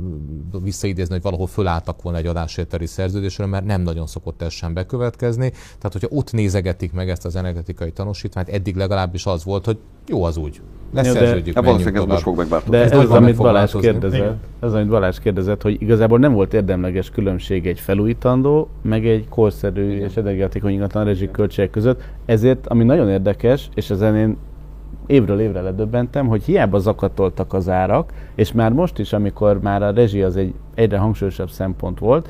visszaidézni, hogy valahol fölálltak volna egy adásérteli szerződésről, mert nem nagyon szokott ez sem bekövetkezni. Tehát, hogyha ott nézegetik meg ezt az energetikai tanúsítványt, eddig legalábbis az volt, hogy jó az úgy. Leszerződjük, ja, valószínűleg ez most fog megváltozni. De ez, ez az, amit Balázs kérdezett, ez, amit Balázs kérdezett, hogy igazából nem volt érdemleges különbség egy felújítandó, meg egy korszerű Igen. és energiatékony ingatlan rezsik költségek között. Ezért, ami nagyon érdekes, és ezen én évről évre ledöbbentem, hogy hiába zakatoltak az árak, és már most is, amikor már a rezsi az egy egyre hangsúlyosabb szempont volt,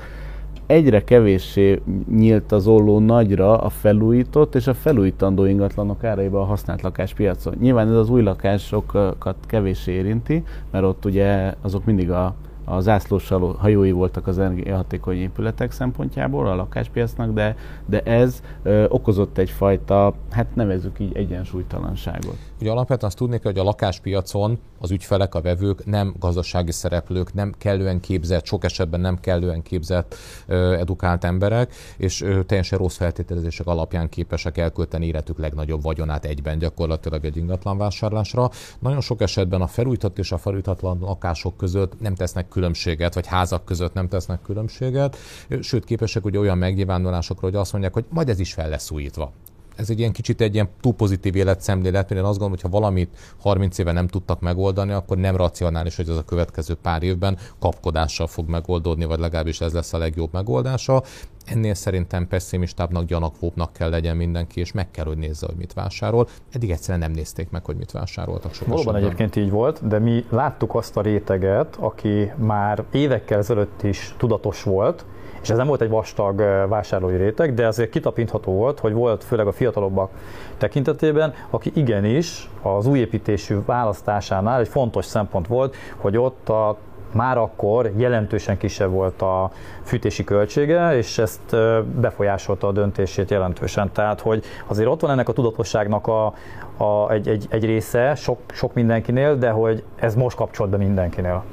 egyre kevéssé nyílt az olló nagyra a felújított és a felújítandó ingatlanok áraiba a használt lakáspiacon. Nyilván ez az új lakásokat kevéssé érinti, mert ott ugye azok mindig a a zászlós hajói voltak az energiahatékony épületek szempontjából a lakáspiacnak, de, de ez ö, okozott egyfajta, hát nevezzük így egyensúlytalanságot. Ugye alapvetően azt tudni kell, hogy a lakáspiacon az ügyfelek, a vevők nem gazdasági szereplők, nem kellően képzett, sok esetben nem kellően képzett, edukált emberek, és teljesen rossz feltételezések alapján képesek elkölteni életük legnagyobb vagyonát egyben gyakorlatilag egy ingatlan vásárlásra. Nagyon sok esetben a felújított és a felújítatlan lakások között nem tesznek különbséget, vagy házak között nem tesznek különbséget, sőt képesek ugye olyan megnyilvánulásokra, hogy azt mondják, hogy majd ez is fel lesz újítva ez egy ilyen kicsit egy ilyen túl pozitív életszemlélet, mert én azt gondolom, hogy ha valamit 30 éve nem tudtak megoldani, akkor nem racionális, hogy az a következő pár évben kapkodással fog megoldódni, vagy legalábbis ez lesz a legjobb megoldása. Ennél szerintem pessimistábbnak, gyanakvóbbnak kell legyen mindenki, és meg kell, hogy nézze, hogy mit vásárol. Eddig egyszerűen nem nézték meg, hogy mit vásároltak. Sok Valóban egyébként így volt, de mi láttuk azt a réteget, aki már évekkel ezelőtt is tudatos volt, és ez nem volt egy vastag vásárlói réteg, de azért kitapintható volt, hogy volt főleg a fiatalobbak tekintetében, aki igenis az új építésű választásánál egy fontos szempont volt, hogy ott a már akkor jelentősen kisebb volt a fűtési költsége, és ezt befolyásolta a döntését jelentősen. Tehát, hogy azért ott van ennek a tudatosságnak a, a, egy, egy, egy része sok, sok mindenkinél, de hogy ez most kapcsolt be mindenkinél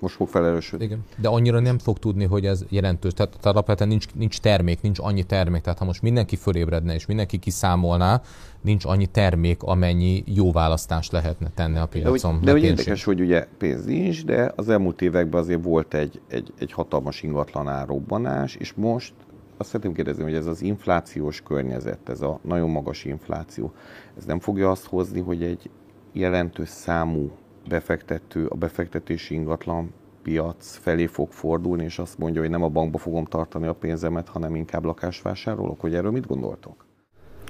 most fog felerősödni. Igen. De annyira nem fog tudni, hogy ez jelentős. Tehát, tehát alapvetően nincs, nincs termék, nincs annyi termék. Tehát ha most mindenki fölébredne és mindenki kiszámolná, nincs annyi termék, amennyi jó választást lehetne tenni a piacon. De, de hogy érdekes, hogy ugye pénz nincs, de az elmúlt években azért volt egy, egy, egy hatalmas ingatlan árobbanás, és most azt szeretném kérdezni, hogy ez az inflációs környezet, ez a nagyon magas infláció, ez nem fogja azt hozni, hogy egy jelentős számú befektető a befektetési ingatlan piac felé fog fordulni, és azt mondja, hogy nem a bankba fogom tartani a pénzemet, hanem inkább lakásvásárolok, hogy erről mit gondoltok?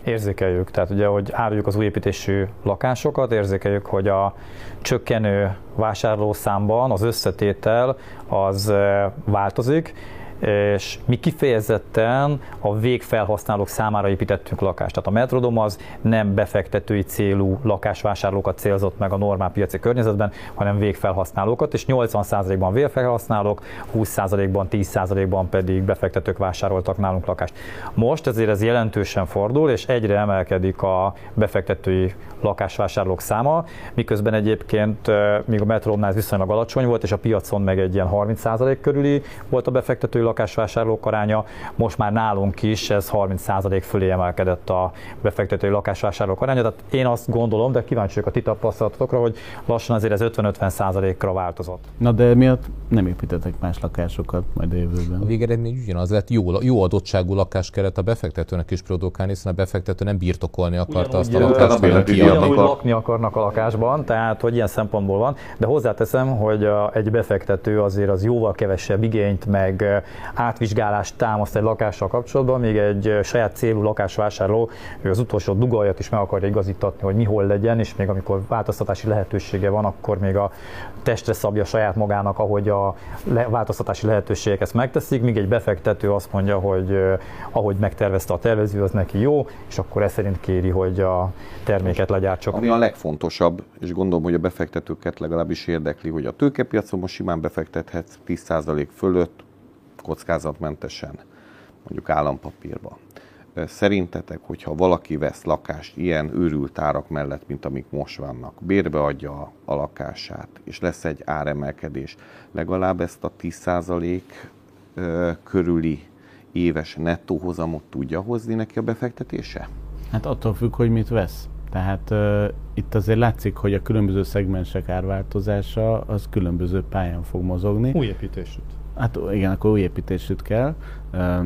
Érzékeljük, tehát ugye, hogy áruljuk az új építésű lakásokat, érzékeljük, hogy a csökkenő vásárlószámban az összetétel az eh, változik, és mi kifejezetten a végfelhasználók számára építettünk lakást. Tehát a Metrodom az nem befektetői célú lakásvásárlókat célzott meg a normál piaci környezetben, hanem végfelhasználókat, és 80%-ban végfelhasználók, 20%-ban, 10%-ban pedig befektetők vásároltak nálunk lakást. Most ezért ez jelentősen fordul, és egyre emelkedik a befektetői lakásvásárlók száma, miközben egyébként még a Metrodomnál ez viszonylag alacsony volt, és a piacon meg egy ilyen 30% körüli volt a befektetői lakásvásárlók aránya, most már nálunk is ez 30% fölé emelkedett a befektetői lakásvásárlók aránya, tehát én azt gondolom, de kíváncsi vagyok a ti tapasztalatokra, hogy lassan azért ez 50-50%-ra változott. Na de miatt nem építetek más lakásokat majd a jövőben? A végeredmény ugyanaz lett, jó, jó adottságú lakáskeret a befektetőnek is produkálni, hiszen a befektető nem birtokolni akarta ugyanúgy, azt a lakást, hanem kiadni. lakni akarnak a lakásban, tehát hogy ilyen szempontból van, de hozzáteszem, hogy egy befektető azért az jóval kevesebb igényt, meg átvizsgálást támaszt egy lakással kapcsolatban, még egy saját célú lakásvásárló ő az utolsó dugajat is meg akarja igazítatni, hogy mi hol legyen, és még amikor változtatási lehetősége van, akkor még a testre szabja saját magának, ahogy a változtatási lehetőségek ezt megteszik, míg egy befektető azt mondja, hogy ahogy megtervezte a tervező, az neki jó, és akkor ez szerint kéri, hogy a terméket legyártsak. Ami a legfontosabb, és gondolom, hogy a befektetőket legalábbis érdekli, hogy a tőkepiacon most simán befektethetsz 10% fölött, kockázatmentesen, mondjuk állampapírba. Szerintetek, hogyha valaki vesz lakást ilyen őrült árak mellett, mint amik most vannak, bérbeadja a lakását, és lesz egy áremelkedés, legalább ezt a 10% körüli éves nettó hozamot tudja hozni neki a befektetése? Hát attól függ, hogy mit vesz. Tehát uh, itt azért látszik, hogy a különböző szegmensek árváltozása az különböző pályán fog mozogni. Új építésűt. Hát igen, akkor új építésűt kell.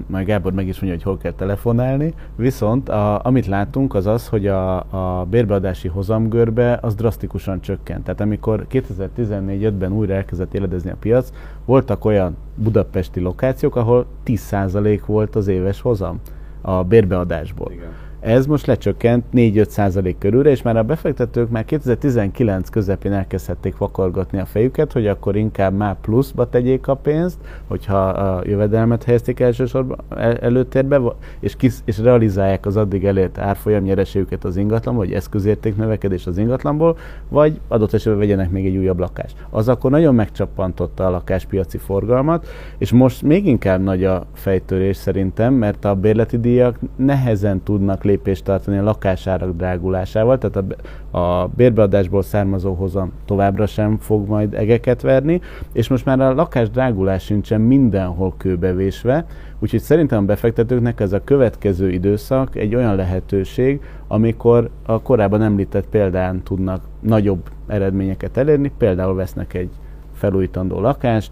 Majd Gábor meg is mondja, hogy hol kell telefonálni. Viszont a, amit látunk az az, hogy a, a bérbeadási hozamgörbe az drasztikusan csökkent. Tehát amikor 2014-5-ben újra elkezdett éledezni a piac, voltak olyan budapesti lokációk, ahol 10% volt az éves hozam a bérbeadásból. Igen ez most lecsökkent 4-5 százalék körülre, és már a befektetők már 2019 közepén elkezdhették vakargatni a fejüket, hogy akkor inkább már pluszba tegyék a pénzt, hogyha a jövedelmet helyezték elsősorban előtérbe, és, kis, és realizálják az addig elért árfolyam nyereségüket az ingatlan, vagy eszközérték növekedés az ingatlanból, vagy adott esetben vegyenek még egy újabb lakást. Az akkor nagyon megcsappantotta a lakáspiaci forgalmat, és most még inkább nagy a fejtörés szerintem, mert a bérleti díjak nehezen tudnak lépni lépést tartani a lakásárak drágulásával, tehát a, a bérbeadásból származó hozam továbbra sem fog majd egeket verni, és most már a lakás drágulás sincsen mindenhol kőbevésve, úgyhogy szerintem a befektetőknek ez a következő időszak egy olyan lehetőség, amikor a korábban említett példán tudnak nagyobb eredményeket elérni, például vesznek egy felújítandó lakást,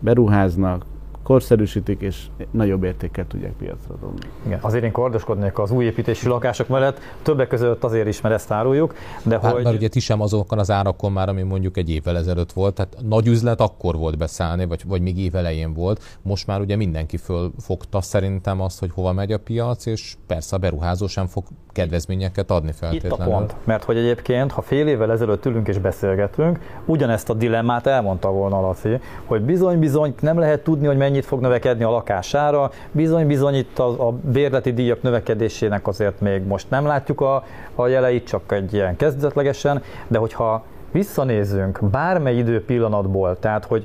beruháznak, korszerűsítik, és nagyobb értéket tudják piacra dobni. Igen, azért én kardoskodnék az új építési lakások mellett, többek között azért is, mert ezt áruljuk, de hát, hogy... Mert ugye ti sem azokon az árakon már, ami mondjuk egy évvel ezelőtt volt, tehát nagy üzlet akkor volt beszállni, vagy, vagy még év elején volt, most már ugye mindenki fölfogta szerintem azt, hogy hova megy a piac, és persze a beruházó sem fog kedvezményeket adni feltétlenül. Itt a pont, mert hogy egyébként, ha fél évvel ezelőtt ülünk és beszélgetünk, ugyanezt a dilemmát elmondta volna Laci, hogy bizony-bizony nem lehet tudni, hogy mennyit fog növekedni a lakására, bizony-bizony itt a, a bérleti díjak növekedésének azért még most nem látjuk a, a jeleit, csak egy ilyen kezdetlegesen, de hogyha visszanézzünk bármely idő pillanatból, tehát hogy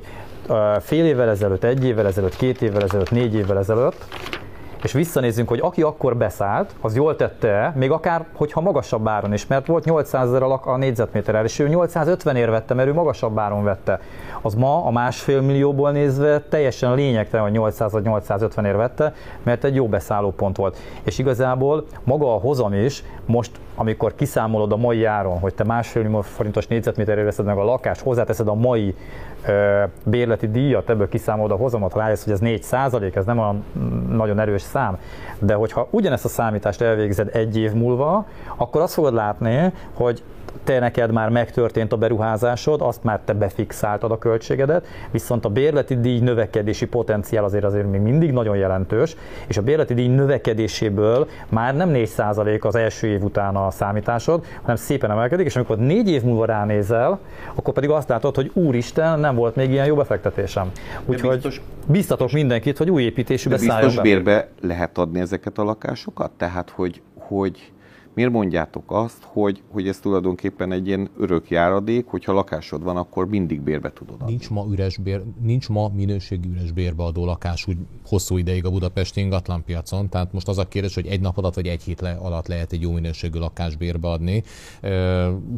fél évvel ezelőtt, egy évvel ezelőtt, két évvel ezelőtt, négy évvel ezelőtt, és visszanézzünk, hogy aki akkor beszállt, az jól tette még akár, hogyha magasabb áron is, mert volt 800 ezer a négyzetméterrel, és ő 850 ér vette, mert ő magasabb áron vette. Az ma a másfél millióból nézve teljesen lényegtelen, hogy 800 vagy 850 ér vette, mert egy jó beszálló pont volt. És igazából maga a hozam is most, amikor kiszámolod a mai áron, hogy te másfél millió forintos négyzetméterre veszed meg a lakást, hozzáteszed a mai bérleti díjat, ebből kiszámolod a hozamat, ha rájössz, hogy ez 4 százalék, ez nem olyan nagyon erős szám, de hogyha ugyanezt a számítást elvégzed egy év múlva, akkor azt fogod látni, hogy te neked már megtörtént a beruházásod, azt már te befixáltad a költségedet, viszont a bérleti díj növekedési potenciál azért azért még mindig nagyon jelentős, és a bérleti díj növekedéséből már nem 4% az első év után a számításod, hanem szépen emelkedik, és amikor négy év múlva ránézel, akkor pedig azt látod, hogy úristen, nem volt még ilyen jó befektetésem. Úgyhogy biztos, biztatok mindenkit, hogy új építésű szálljon biztos bérbe lehet adni ezeket a lakásokat? Tehát, hogy, hogy Miért mondjátok azt, hogy, hogy ez tulajdonképpen egy ilyen örök járadék, hogyha lakásod van, akkor mindig bérbe tudod adni? Nincs ma, üres bér, nincs ma minőségi üres bérbeadó lakás úgy hosszú ideig a budapesti ingatlanpiacon. Tehát most az a kérdés, hogy egy nap alatt vagy egy hét alatt lehet egy jó minőségű lakás bérbeadni.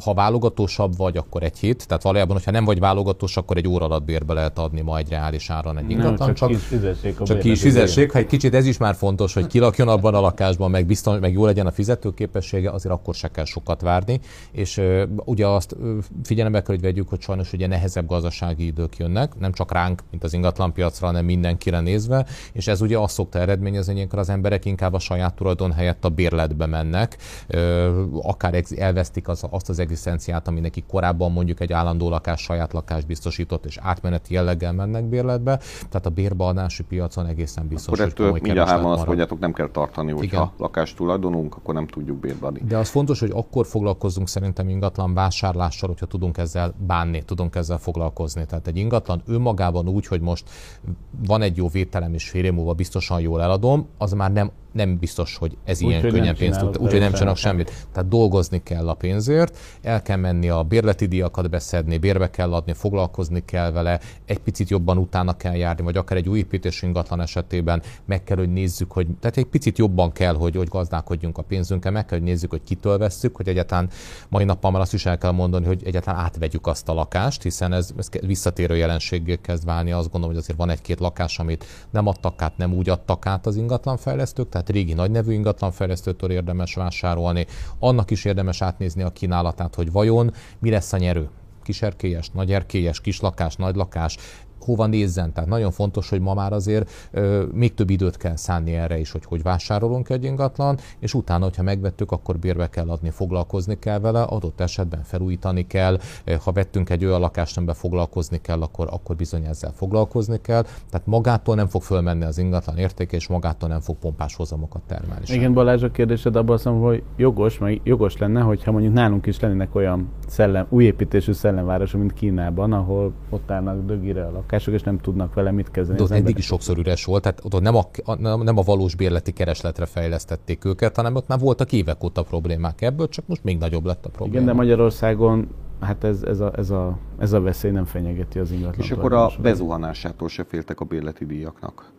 Ha válogatósabb vagy, akkor egy hét. Tehát valójában, hogyha nem vagy válogatós, akkor egy óra alatt bérbe lehet adni ma egy reális áron egy ingatlan. Nem, csak, csak kis fizessék. Csak kis fizessék. Ha egy kicsit ez is már fontos, hogy ki lakjon abban a lakásban, meg, biztos, meg jó legyen a fizetőképes képessége, azért akkor se kell sokat várni. És ugye azt figyelembe kell, hogy vegyük, hogy sajnos ugye nehezebb gazdasági idők jönnek, nem csak ránk, mint az ingatlanpiacra, hanem mindenkire nézve, és ez ugye azt szokta eredményezni, hogy az emberek inkább a saját tulajdon helyett a bérletbe mennek, akár elvesztik az, azt az egzisztenciát, ami neki korábban mondjuk egy állandó lakás, saját lakás biztosított, és átmeneti jelleggel mennek bérletbe, tehát a bérbeadási piacon egészen biztos, akkor hogy mindjárt hárman azt mondjátok, nem kell tartani, hogyha lakás tulajdonunk, akkor nem tudjuk bérbe adni. De az fontos, hogy akkor foglalkozzunk szerintem ingatlan vásárlással, hogyha tudunk ezzel bánni, tudunk ezzel foglalkozni. Tehát egy ingatlan önmagában úgy, hogy most van egy jó vételem és fél év múlva biztosan jól eladom, az már nem nem biztos, hogy ez úgy, ilyen hogy könnyen pénzt tud, úgyhogy nem csinálnak semmit. Tehát dolgozni kell a pénzért, el kell menni a bérleti díjakat beszedni, bérbe kell adni, foglalkozni kell vele, egy picit jobban utána kell járni, vagy akár egy új építés ingatlan esetében meg kell, hogy nézzük, hogy tehát egy picit jobban kell, hogy, hogy gazdálkodjunk a pénzünkkel, meg kell, hogy nézzük, hogy kitől vesszük, hogy egyáltalán mai nappal már azt is el kell mondani, hogy egyáltalán átvegyük azt a lakást, hiszen ez, ez visszatérő jelenségé kezd válni. Azt gondolom, hogy azért van egy-két lakás, amit nem adtak át, nem úgy adtak át az ingatlanfejlesztők, tehát régi nagynevű ingatlanfejlesztőtől érdemes vásárolni. Annak is érdemes átnézni a kínálatát, hogy vajon mi lesz a nyerő kiserkélyes, nagyerkélyes, kislakás, nagylakás, hova nézzen. Tehát nagyon fontos, hogy ma már azért ö, még több időt kell szánni erre is, hogy hogy vásárolunk egy ingatlan, és utána, hogyha megvettük, akkor bérbe kell adni, foglalkozni kell vele, adott esetben felújítani kell, ha vettünk egy olyan lakást, amiben foglalkozni kell, akkor, akkor bizony ezzel foglalkozni kell. Tehát magától nem fog fölmenni az ingatlan értéke, és magától nem fog pompás hozamokat termelni. Igen, Balázs, a kérdésed abban azt mondom, hogy jogos, meg jogos lenne, hogyha mondjuk nálunk is lennének olyan szellem, új építésű szellemvárosok, mint Kínában, ahol ott állnak dögire a lakás, lakások, és nem tudnak vele mit kezdeni. De ott eddig is sokszor üres volt, tehát ott nem a, nem a valós bérleti keresletre fejlesztették őket, hanem ott már voltak évek óta problémák ebből, csak most még nagyobb lett a probléma. Igen, de Magyarországon hát ez, ez, a, ez, a, ez a veszély nem fenyegeti az ingatlan. És akkor a bezuhanásától se féltek a bérleti díjaknak?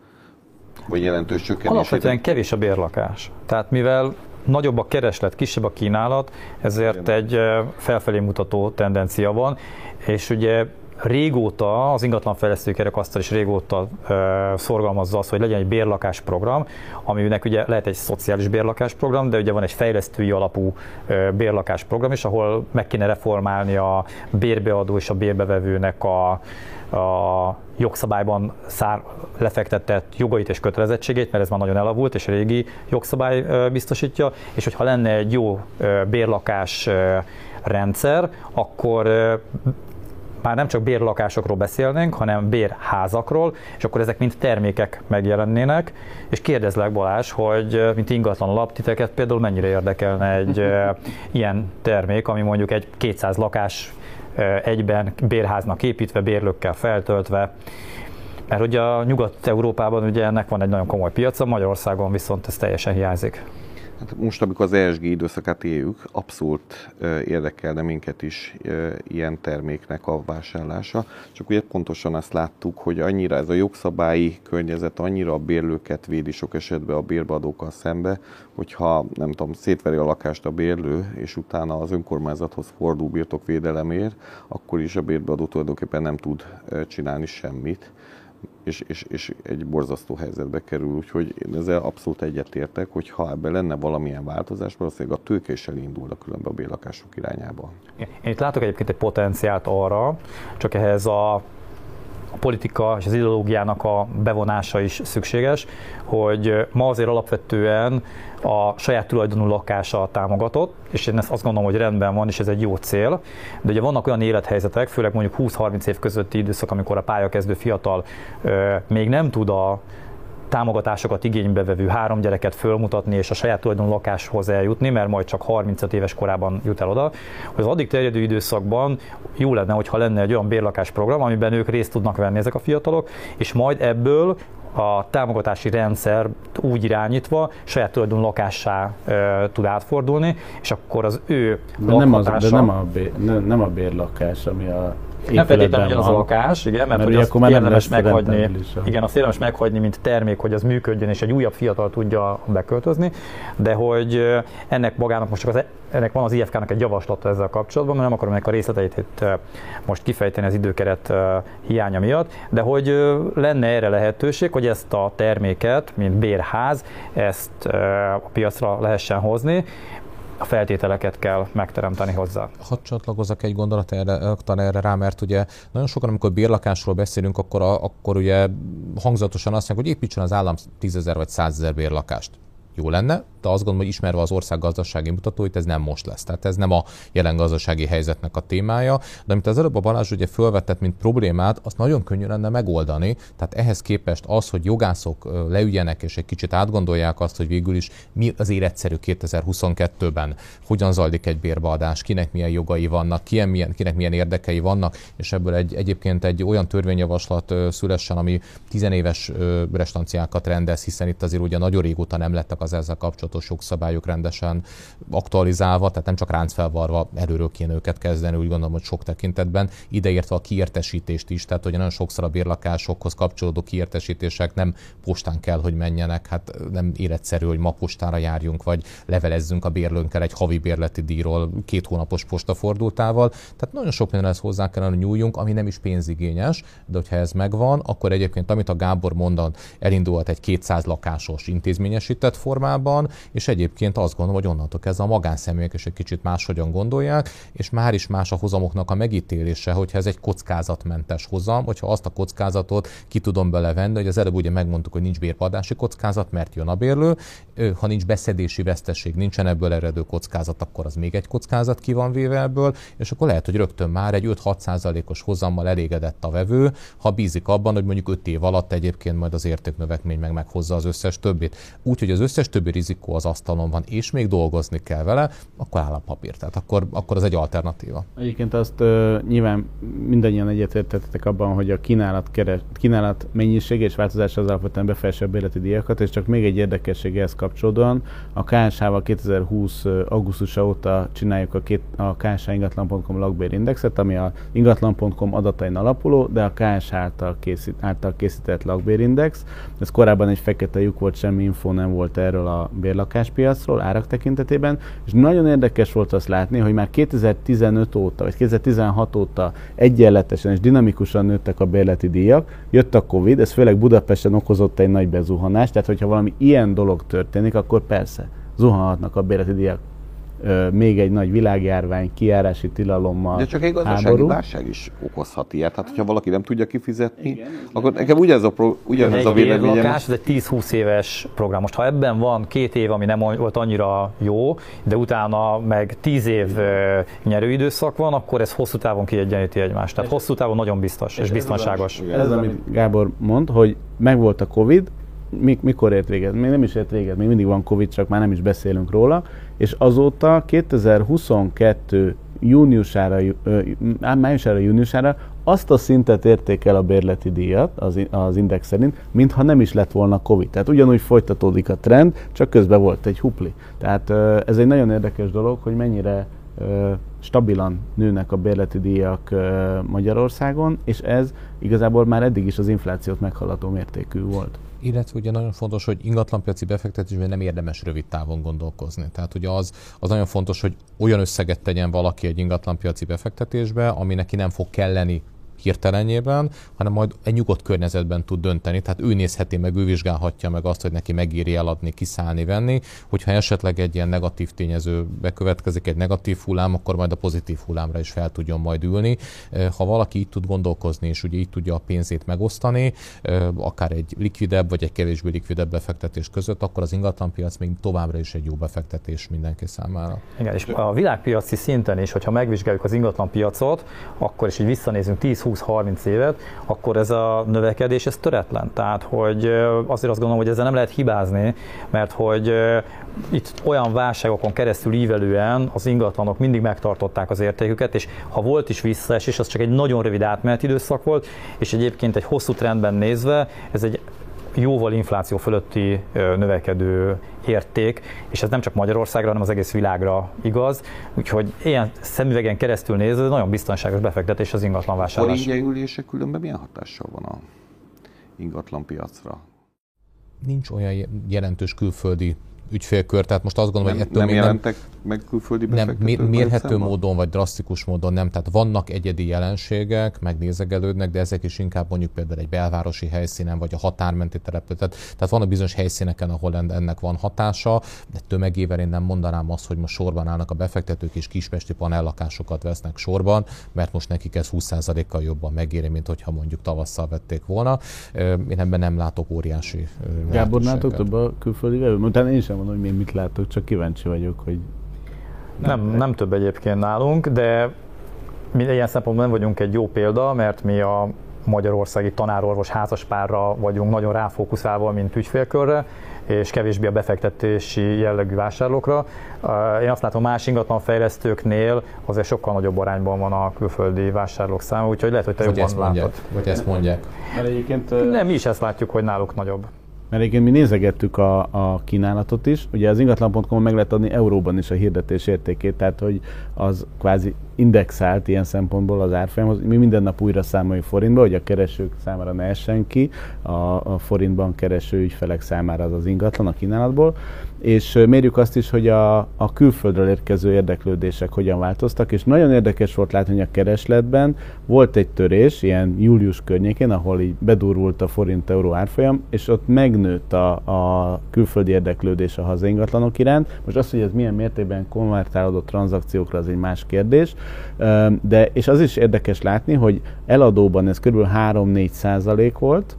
Vagy jelentős csökkenés? Alapvetően kevés a bérlakás. Tehát mivel nagyobb a kereslet, kisebb a kínálat, ezért egy felfelé mutató tendencia van, és ugye régóta az ingatlanfejlesztői kerekasztal is régóta uh, szorgalmazza azt, hogy legyen egy bérlakás program, aminek ugye lehet egy szociális bérlakás program, de ugye van egy fejlesztői alapú uh, bérlakás program is, ahol meg kéne reformálni a bérbeadó és a bérbevevőnek a, a jogszabályban szár, lefektetett jogait és kötelezettségét, mert ez már nagyon elavult, és régi jogszabály biztosítja, és hogyha lenne egy jó bérlakás rendszer, akkor már nem csak bérlakásokról beszélnénk, hanem bérházakról, és akkor ezek mind termékek megjelennének, és kérdezlek Balázs, hogy mint ingatlan alap titeket például mennyire érdekelne egy ilyen termék, ami mondjuk egy 200 lakás egyben bérháznak építve, bérlőkkel feltöltve, mert ugye a Nyugat-Európában ugye ennek van egy nagyon komoly piaca, Magyarországon viszont ez teljesen hiányzik. Hát most, amikor az ESG időszakát éljük, abszolút érdekelne minket is ilyen terméknek a vásárlása. Csak ugye pontosan azt láttuk, hogy annyira ez a jogszabályi környezet annyira a bérlőket védi sok esetben a bérbeadókkal szembe, hogyha nem tudom, szétveri a lakást a bérlő, és utána az önkormányzathoz fordul birtokvédelemért, akkor is a bérbeadó tulajdonképpen nem tud csinálni semmit és, és, és egy borzasztó helyzetbe kerül. Úgyhogy én ezzel abszolút egyetértek, hogy ha ebben lenne valamilyen változás, valószínűleg a tőke is elindul a különbe a bérlakások irányába. Én itt látok egyébként egy potenciált arra, csak ehhez a a politika és az ideológiának a bevonása is szükséges, hogy ma azért alapvetően a saját tulajdonú lakása támogatott, és én ezt azt gondolom, hogy rendben van, és ez egy jó cél. De ugye vannak olyan élethelyzetek, főleg mondjuk 20-30 év közötti időszak, amikor a pályakezdő fiatal ö, még nem tud a támogatásokat igénybe vevő három gyereket fölmutatni és a saját tulajdon lakáshoz eljutni, mert majd csak 35 éves korában jut el oda, hogy az addig terjedő időszakban jó lenne, hogyha lenne egy olyan bérlakásprogram, amiben ők részt tudnak venni ezek a fiatalok, és majd ebből a támogatási rendszer úgy irányítva saját tulajdon lakássá e, tud átfordulni, és akkor az ő de nem, az, de nem, a bér, nem, nem a bérlakás, ami a nem feltétlenül ugyanaz a lakás, igen, mert, mert hogy azt akkor érdemes meghagyni, igen, azt érdemes meghagyni, mint termék, hogy az működjön, és egy újabb fiatal tudja beköltözni, de hogy ennek magának most csak az, ennek van az IFK-nak egy javaslata ezzel kapcsolatban, mert nem akarom ennek a részleteit itt most kifejteni az időkeret hiánya miatt, de hogy lenne erre lehetőség, hogy ezt a terméket, mint bérház, ezt a piacra lehessen hozni, a feltételeket kell megteremteni hozzá. Hadd csatlakozok egy gondolat erre, erre rá, mert ugye nagyon sokan, amikor bérlakásról beszélünk, akkor, a, akkor ugye hangzatosan azt mondják, hogy építsen az állam 10 vagy 100 bérlakást. Jó lenne, azt gondolom, hogy ismerve az ország gazdasági mutatóit, ez nem most lesz. Tehát ez nem a jelen gazdasági helyzetnek a témája, de amit az előbb a Balázs ugye felvetett, mint problémát, azt nagyon könnyű lenne megoldani. Tehát ehhez képest az, hogy jogászok leüljenek és egy kicsit átgondolják azt, hogy végül is mi az életszerű 2022-ben, hogyan zajlik egy bérbeadás, kinek milyen jogai vannak, kinek milyen, kinek milyen érdekei vannak, és ebből egy, egyébként egy olyan törvényjavaslat szülessen, ami tizenéves restanciákat rendez, hiszen itt azért ugye nagyon régóta nem lettek az ezzel kapcsolatos jogszabályok rendesen aktualizálva, tehát nem csak ráncfelvarva erőről kéne őket kezdeni, úgy gondolom, hogy sok tekintetben, ideértve a kiértesítést is, tehát hogy nagyon sokszor a bérlakásokhoz kapcsolódó kiértesítések nem postán kell, hogy menjenek, hát nem életszerű, hogy ma postára járjunk, vagy levelezzünk a bérlőnkkel egy havi bérleti díjról két hónapos postafordultával. Tehát nagyon sok mindenhez hozzá kellene nyúljunk, ami nem is pénzigényes, de hogyha ez megvan, akkor egyébként, amit a Gábor mondott, elindulhat egy 200 lakásos intézményesített formában, és egyébként azt gondolom, hogy onnantól kezdve a magánszemélyek is egy kicsit máshogyan gondolják, és már is más a hozamoknak a megítélése, hogyha ez egy kockázatmentes hozam, hogyha azt a kockázatot ki tudom belevenni, hogy az előbb ugye megmondtuk, hogy nincs bérpadási kockázat, mert jön a bérlő, ha nincs beszedési veszteség, nincsen ebből eredő kockázat, akkor az még egy kockázat ki van véve ebből, és akkor lehet, hogy rögtön már egy 5-6 os hozammal elégedett a vevő, ha bízik abban, hogy mondjuk 5 év alatt egyébként majd az értéknövekmény meg meghozza az összes többit. Úgyhogy az összes többi rizikó az asztalon van, és még dolgozni kell vele, akkor állampapír. Tehát akkor, akkor az egy alternatíva. Egyébként azt uh, nyilván mindannyian egyetértettek abban, hogy a kínálat, keres, kínálat mennyiség és változás az alapvetően befelse a díjakat, és csak még egy érdekesség ehhez kapcsolódóan, a KSH-val 2020 augusztusa óta csináljuk a, két, a KSH ingatlan.com lakbérindexet, ami a ingatlan.com adatain alapuló, de a KSH által, készít, által készített lakbérindex. Ez korábban egy fekete lyuk volt, semmi info nem volt erről a bérlakáspiacról, árak tekintetében, és nagyon érdekes volt azt látni, hogy már 2015 óta, vagy 2016 óta egyenletesen és dinamikusan nőttek a bérleti díjak, jött a Covid, ez főleg Budapesten okozott egy nagy bezuhanást, tehát hogyha valami ilyen dolog történik, akkor persze zuhanhatnak a bérleti díjak még egy nagy világjárvány, kiárási tilalommal. De csak egy gazdasági háború. válság is okozhat ilyet. Hát, hogyha valaki nem tudja kifizetni, igen, akkor nekem ugyanez a, pro, ugyanez a véleményem. Lakás, ez egy 10-20 éves program. Most ha ebben van két év, ami nem volt annyira jó, de utána meg 10 év nyerőidőszak van, akkor ez hosszú távon kiegyeníti egymást. Tehát hosszú távon nagyon biztos és, és biztonságos. Ez, az, amit Gábor mond, hogy megvolt a Covid, mikor ért véget? Még nem is ért véget, még mindig van Covid, csak már nem is beszélünk róla, és azóta 2022 júniusára, májusára, júniusára azt a szintet érték el a bérleti díjat az, az index szerint, mintha nem is lett volna Covid. Tehát ugyanúgy folytatódik a trend, csak közben volt egy hupli. Tehát ez egy nagyon érdekes dolog, hogy mennyire stabilan nőnek a bérleti díjak Magyarországon, és ez igazából már eddig is az inflációt meghaladó mértékű volt illetve ugye nagyon fontos, hogy ingatlanpiaci befektetésben nem érdemes rövid távon gondolkozni. Tehát ugye az, az nagyon fontos, hogy olyan összeget tegyen valaki egy ingatlanpiaci befektetésbe, ami neki nem fog kelleni hirtelenjében, hanem majd egy nyugodt környezetben tud dönteni. Tehát ő nézheti meg, ő vizsgálhatja meg azt, hogy neki megéri eladni, kiszállni, venni. Hogyha esetleg egy ilyen negatív tényező bekövetkezik, egy negatív hullám, akkor majd a pozitív hullámra is fel tudjon majd ülni. Ha valaki így tud gondolkozni, és ugye így tudja a pénzét megosztani, akár egy likvidebb vagy egy kevésbé likvidebb befektetés között, akkor az ingatlanpiac még továbbra is egy jó befektetés mindenki számára. Igen, és a világpiaci szinten is, hogyha megvizsgáljuk az ingatlanpiacot, akkor is így visszanézünk 10 20-30 évet, akkor ez a növekedés ez töretlen. Tehát, hogy azért azt gondolom, hogy ezzel nem lehet hibázni, mert hogy itt olyan válságokon keresztül ívelően az ingatlanok mindig megtartották az értéküket, és ha volt is visszaesés, az csak egy nagyon rövid átmeneti időszak volt, és egyébként egy hosszú trendben nézve ez egy jóval infláció fölötti növekedő érték, és ez nem csak Magyarországra, hanem az egész világra igaz. Úgyhogy ilyen szemüvegen keresztül nézve nagyon biztonságos befektetés az ingatlan vásárlás. A különben milyen hatással van a ingatlan piacra? Nincs olyan jelentős külföldi ügyfélkör, tehát most azt gondolom, nem, hogy ettől nem jelentek nem, meg külföldi nem, mérhető módon, vagy drasztikus módon nem, tehát vannak egyedi jelenségek, megnézegelődnek, de ezek is inkább mondjuk például egy belvárosi helyszínen, vagy a határmenti települeten, tehát, tehát vannak bizonyos helyszíneken, ahol ennek van hatása, de tömegével én nem mondanám azt, hogy most sorban állnak a befektetők, és kispesti panellakásokat vesznek sorban, mert most nekik ez 20%-kal jobban megéri, mint hogyha mondjuk tavasszal vették volna. Én ebben nem látok óriási Gábor, látok több a külföldi vevő? Utána én sem elmondom, hogy én mit látok, csak kíváncsi vagyok, hogy... Nem, nem, nem több egyébként nálunk, de mi ilyen szempontból nem vagyunk egy jó példa, mert mi a magyarországi tanárorvos házaspárra vagyunk nagyon ráfókuszálva, mint ügyfélkörre, és kevésbé a befektetési jellegű vásárlókra. Én azt látom, más ingatlanfejlesztőknél azért sokkal nagyobb arányban van a külföldi vásárlók száma, úgyhogy lehet, hogy te vagy jobban ezt mondják, látod. Vagy ezt mondják. Mert egyébként... Nem, mi is ezt látjuk, hogy náluk nagyobb. Mert egyébként mi nézegettük a, a kínálatot is, ugye az ingatlan.com meg lehet adni euróban is a hirdetés értékét, tehát hogy az kvázi indexált ilyen szempontból az árfolyamhoz. Mi minden nap újra számoljuk forintba, hogy a keresők számára ne essen ki, a, a forintban kereső ügyfelek számára az az ingatlan a kínálatból, és mérjük azt is, hogy a, a külföldről érkező érdeklődések hogyan változtak, és nagyon érdekes volt látni, hogy a keresletben volt egy törés, ilyen július környékén, ahol így bedurult a forint-euró árfolyam, és ott megnőtt a, a külföldi érdeklődés a hazaingatlanok iránt. Most az, hogy ez milyen mértékben konvertálódott tranzakciókra, az egy más kérdés, de és az is érdekes látni, hogy eladóban ez kb. 3-4 százalék volt,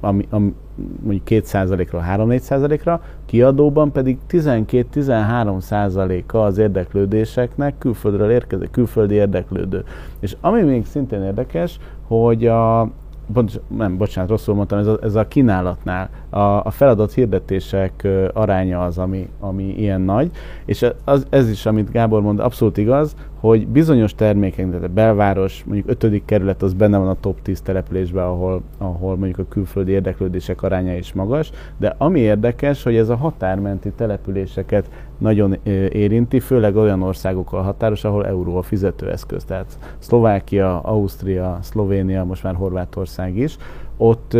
ami, ami mondjuk 2 százalékra, 3-4 százalékra, kiadóban pedig 12-13 százaléka az érdeklődéseknek külföldről érkezik, külföldi érdeklődő. És ami még szintén érdekes, hogy a, pont, nem, bocsánat, rosszul mondtam, ez a, ez a kínálatnál a, a feladott hirdetések aránya az, ami, ami ilyen nagy, és az, ez is, amit Gábor mond, abszolút igaz, hogy bizonyos termékek, tehát a belváros, mondjuk 5. kerület, az benne van a top 10 településben, ahol, ahol mondjuk a külföldi érdeklődések aránya is magas, de ami érdekes, hogy ez a határmenti településeket nagyon érinti, főleg olyan országokkal határos, ahol euró a fizetőeszköz. Tehát Szlovákia, Ausztria, Szlovénia, most már Horvátország is, ott,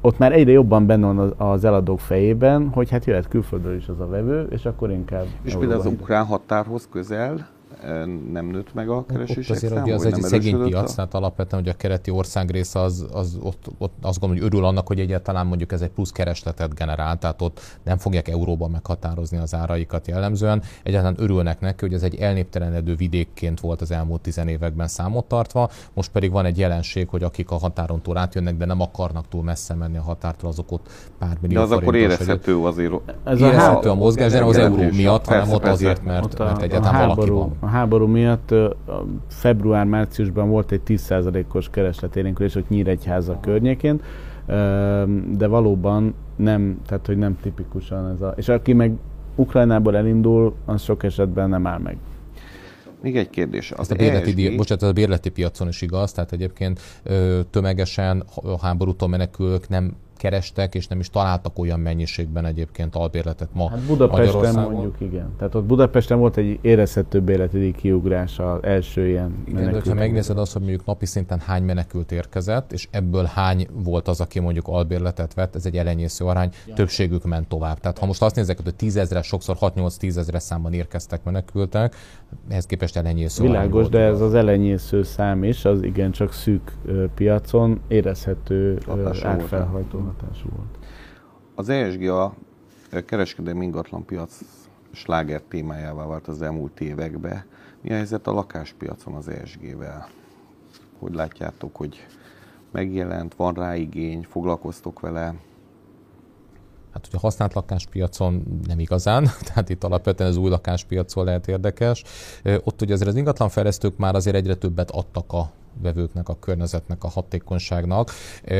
ott már egyre jobban benne van az eladók fejében, hogy hát jöhet külföldről is az a vevő, és akkor inkább... És például az ukrán határhoz közel nem nőtt meg a keresések azért, szám, ugye az egy szegény piac, a... tehát alapvetően, hogy a kereti országrész az, az ott, ott, azt gondolom, hogy örül annak, hogy egyáltalán mondjuk ez egy plusz keresletet generál, tehát ott nem fogják euróban meghatározni az áraikat jellemzően. Egyáltalán örülnek neki, hogy ez egy elnéptelenedő vidékként volt az elmúlt tizen években számot tartva, most pedig van egy jelenség, hogy akik a határon túl átjönnek, de nem akarnak túl messze menni a határtól, azok ott pár millió De az akkor érezhető azért. Ez érezhető a mozgás, de nem az euró miatt, hanem ott azért, mert, mert egyáltalán valaki van háború miatt február-márciusban volt egy 10%-os keresletérénkülés, hogy Nyíregyháza környékén, de valóban nem, tehát hogy nem tipikusan ez a... És aki meg Ukrajnából elindul, az sok esetben nem áll meg. Még egy kérdés. Az a bérleti, ESG... díj, bocsánat, a bérleti piacon is igaz, tehát egyébként ö, tömegesen a háborútól menekülők nem kerestek, és nem is találtak olyan mennyiségben egyébként albérletet ma hát Budapesten mondjuk igen. Tehát ott Budapesten volt egy érezhető bérleti kiugrás az első ilyen igen, de ha megnézed azt, hogy mondjuk napi szinten hány menekült érkezett, és ebből hány volt az, aki mondjuk albérletet vett, ez egy elenyésző arány, ja. többségük ment tovább. Tehát ha most azt nézzek, hogy tízezre, sokszor 6-8-10 ezre számban érkeztek menekültek, ehhez képest elenyésző Világos, de ez az elenyésző szám is, az igen csak szűk piacon érezhető árfelhajtó hatású volt. Az ESG a kereskedelmi ingatlanpiac sláger témájává vált az elmúlt években. Mi a helyzet a lakáspiacon az ESG-vel? Hogy látjátok, hogy megjelent, van rá igény, foglalkoztok vele? Hát ugye a használt lakáspiacon nem igazán, tehát itt alapvetően az új lakáspiacon lehet érdekes. Ott ugye azért az ingatlanfejlesztők már azért egyre többet adtak a vevőknek, a környezetnek, a hatékonyságnak.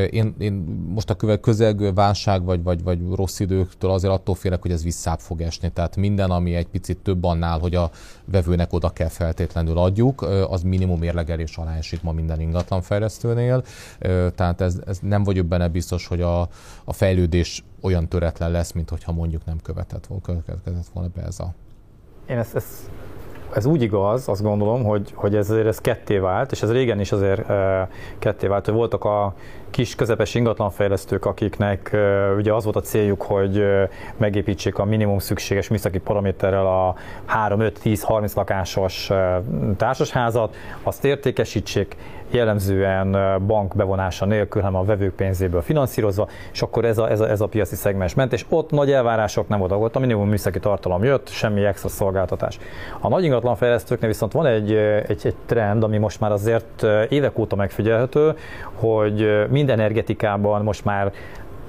Én, én most a közelgő válság vagy, vagy, vagy rossz időktől azért attól félek, hogy ez visszább fog esni. Tehát minden, ami egy picit több annál, hogy a vevőnek oda kell feltétlenül adjuk, az minimum érlegelés alá esik ma minden ingatlanfejlesztőnél. Tehát ez, ez nem vagyok benne biztos, hogy a, a fejlődés olyan töretlen lesz, mint hogyha mondjuk nem követett volna, következett volna be ez a én ezt, ezt ez úgy igaz, azt gondolom, hogy, hogy ez azért ez ketté vált, és ez régen is azért e, ketté vált, hogy voltak a kis közepes ingatlanfejlesztők, akiknek ugye az volt a céljuk, hogy megépítsék a minimum szükséges műszaki paraméterrel a 3, 5, 10, 30 lakásos társasházat, azt értékesítsék, jellemzően bank bevonása nélkül, hanem a vevők pénzéből finanszírozva, és akkor ez a, ez a, ez a piaci szegmens ment, és ott nagy elvárások nem voltak, ott a minimum műszaki tartalom jött, semmi extra szolgáltatás. A nagy ingatlanfejlesztőknél viszont van egy, egy, egy trend, ami most már azért évek óta megfigyelhető, hogy minden energetikában most már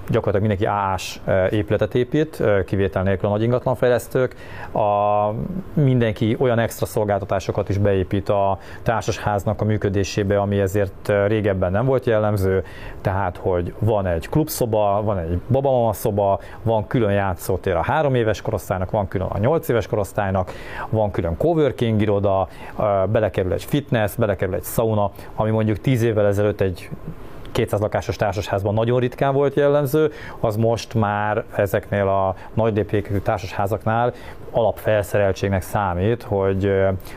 gyakorlatilag mindenki AA-s épületet épít, kivétel nélkül a nagy ingatlanfejlesztők. A, mindenki olyan extra szolgáltatásokat is beépít a társasháznak a működésébe, ami ezért régebben nem volt jellemző, tehát hogy van egy klubszoba, van egy babamama szoba, van külön játszótér a három éves korosztálynak, van külön a nyolc éves korosztálynak, van külön coworking iroda, belekerül egy fitness, belekerül egy sauna, ami mondjuk tíz évvel ezelőtt egy 200 lakásos társasházban nagyon ritkán volt jellemző, az most már ezeknél a nagy léptékű társasházaknál alapfelszereltségnek számít, hogy,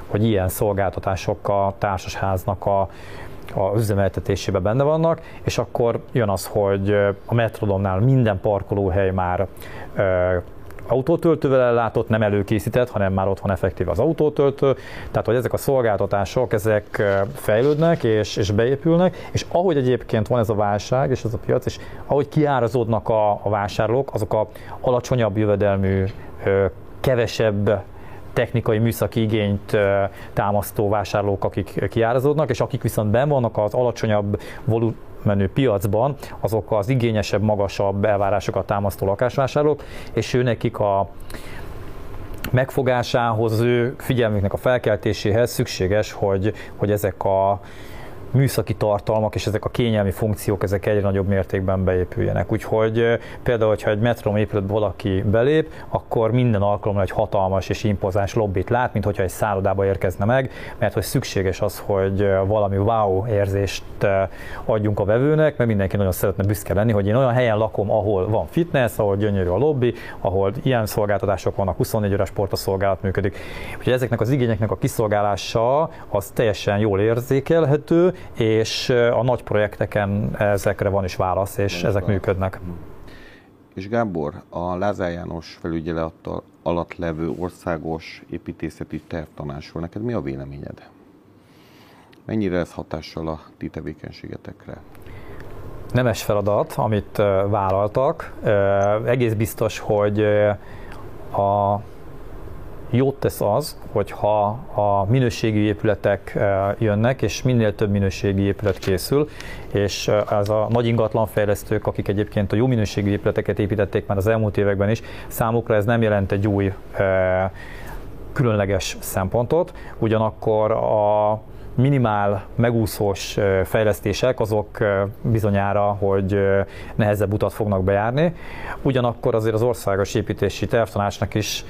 hogy ilyen szolgáltatások a társasháznak a a üzemeltetésében benne vannak, és akkor jön az, hogy a Metrodomnál minden parkolóhely már autótöltővel ellátott, nem előkészített, hanem már ott van effektív az autótöltő. Tehát, hogy ezek a szolgáltatások, ezek fejlődnek és, és beépülnek, és ahogy egyébként van ez a válság és ez a piac, és ahogy kiárazódnak a, a vásárlók, azok a alacsonyabb jövedelmű, kevesebb technikai műszaki igényt támasztó vásárlók, akik kiárazódnak, és akik viszont ben vannak az alacsonyabb volum menő piacban, azok az igényesebb, magasabb elvárásokat támasztó lakásvásárlók, és ő nekik a megfogásához, az ő figyelmüknek a felkeltéséhez szükséges, hogy, hogy ezek a műszaki tartalmak és ezek a kényelmi funkciók ezek egyre nagyobb mértékben beépüljenek. Úgyhogy például, hogyha egy metrom épületbe valaki belép, akkor minden alkalommal egy hatalmas és impozáns lobbit lát, mint hogyha egy szállodába érkezne meg, mert hogy szükséges az, hogy valami wow érzést adjunk a vevőnek, mert mindenki nagyon szeretne büszke lenni, hogy én olyan helyen lakom, ahol van fitness, ahol gyönyörű a lobby, ahol ilyen szolgáltatások vannak, 24 órás portaszolgálat működik. Úgyhogy ezeknek az igényeknek a kiszolgálása az teljesen jól érzékelhető, és a nagy projekteken ezekre van is válasz, és ezek működnek. És Gábor, a Lázár János felügyelet alatt levő országos építészeti tervtanásról neked mi a véleményed? Mennyire ez hatással a ti tevékenységetekre? Nemes feladat, amit vállaltak. Egész biztos, hogy a jót tesz az, hogyha a minőségi épületek eh, jönnek, és minél több minőségi épület készül, és eh, ez a nagy ingatlanfejlesztők, akik egyébként a jó minőségi épületeket építették már az elmúlt években is, számukra ez nem jelent egy új eh, különleges szempontot, ugyanakkor a minimál megúszós fejlesztések azok bizonyára, hogy nehezebb utat fognak bejárni. Ugyanakkor azért az országos építési tervtanácsnak is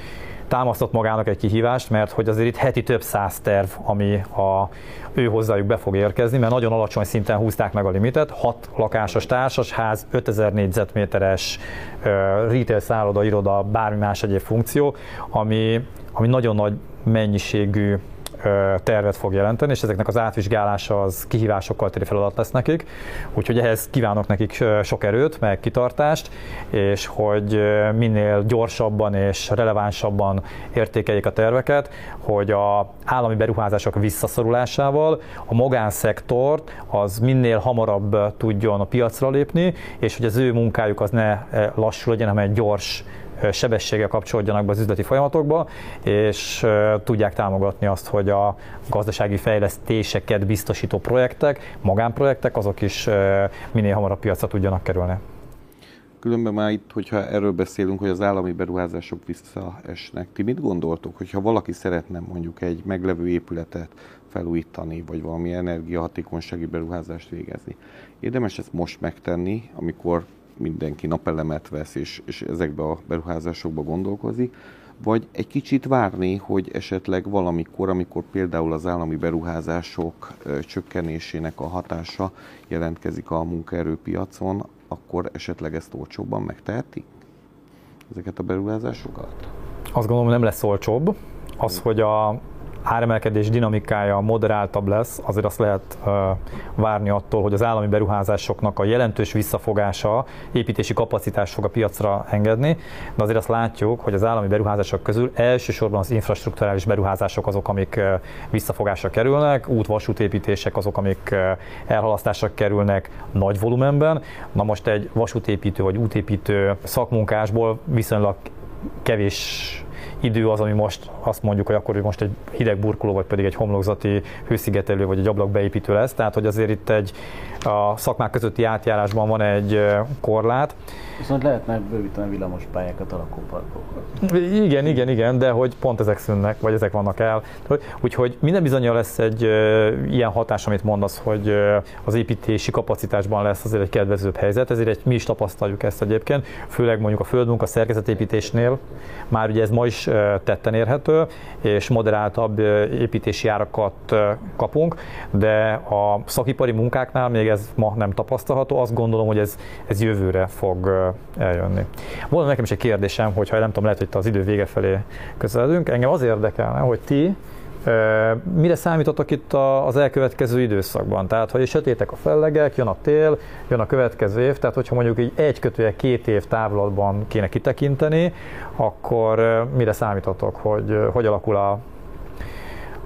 támasztott magának egy kihívást, mert hogy azért itt heti több száz terv, ami a, ő hozzájuk be fog érkezni, mert nagyon alacsony szinten húzták meg a limitet, 6 lakásos társasház, 5000 négyzetméteres uh, retail szálloda, iroda, bármi más egyéb funkció, ami, ami nagyon nagy mennyiségű tervet fog jelenteni, és ezeknek az átvizsgálása az kihívásokkal teli feladat lesz nekik. Úgyhogy ehhez kívánok nekik sok erőt, meg kitartást, és hogy minél gyorsabban és relevánsabban értékeljék a terveket, hogy a állami beruházások visszaszorulásával a magánszektort az minél hamarabb tudjon a piacra lépni, és hogy az ő munkájuk az ne lassú legyen, hanem egy gyors sebességgel kapcsolódjanak be az üzleti folyamatokba, és tudják támogatni azt, hogy a gazdasági fejlesztéseket biztosító projektek, magánprojektek, azok is minél hamarabb piacra tudjanak kerülni. Különben már itt, hogyha erről beszélünk, hogy az állami beruházások visszaesnek, ti mit gondoltok, hogyha valaki szeretne mondjuk egy meglevő épületet felújítani, vagy valami energiahatékonysági beruházást végezni? Érdemes ezt most megtenni, amikor mindenki napelemet vesz, és, és ezekbe a beruházásokba gondolkozik, vagy egy kicsit várni, hogy esetleg valamikor, amikor például az állami beruházások csökkenésének a hatása jelentkezik a munkaerőpiacon, akkor esetleg ezt olcsóbban megteheti? Ezeket a beruházásokat? Azt gondolom, nem lesz olcsóbb. Az, hogy a áremelkedés dinamikája moderáltabb lesz, azért azt lehet várni attól, hogy az állami beruházásoknak a jelentős visszafogása építési kapacitás fog a piacra engedni, de azért azt látjuk, hogy az állami beruházások közül elsősorban az infrastruktúrális beruházások azok, amik visszafogásra kerülnek, út-vasútépítések azok, amik elhalasztásra kerülnek nagy volumenben. Na most egy vasútépítő vagy útépítő szakmunkásból viszonylag kevés idő az, ami most azt mondjuk, hogy akkor hogy most egy hideg burkoló, vagy pedig egy homlokzati hőszigetelő, vagy egy ablakbeépítő lesz. Tehát, hogy azért itt egy a szakmák közötti átjárásban van egy korlát. Viszont lehetne bővíteni villamos pályákat a lakóparkokra. Igen, igen, igen, de hogy pont ezek szűnnek, vagy ezek vannak el. Úgyhogy minden bizonyal lesz egy ilyen hatás, amit mondasz, hogy az építési kapacitásban lesz azért egy kedvezőbb helyzet, ezért egy, mi is tapasztaljuk ezt egyébként, főleg mondjuk a földmunka szerkezetépítésnél, már ugye ez ma is tetten érhető, és moderáltabb építési árakat kapunk, de a szakipari munkáknál még ez ma nem tapasztalható, azt gondolom, hogy ez, ez jövőre fog eljönni. Volna nekem is egy kérdésem, hogyha nem tudom, lehet, hogy az idő vége felé közeledünk, engem az érdekelne, hogy ti Mire számítotok itt az elkövetkező időszakban? Tehát, hogy sötétek a fellegek, jön a tél, jön a következő év, tehát hogyha mondjuk egy egy kötője két év távlatban kéne kitekinteni, akkor mire számítotok, hogy hogy alakul a,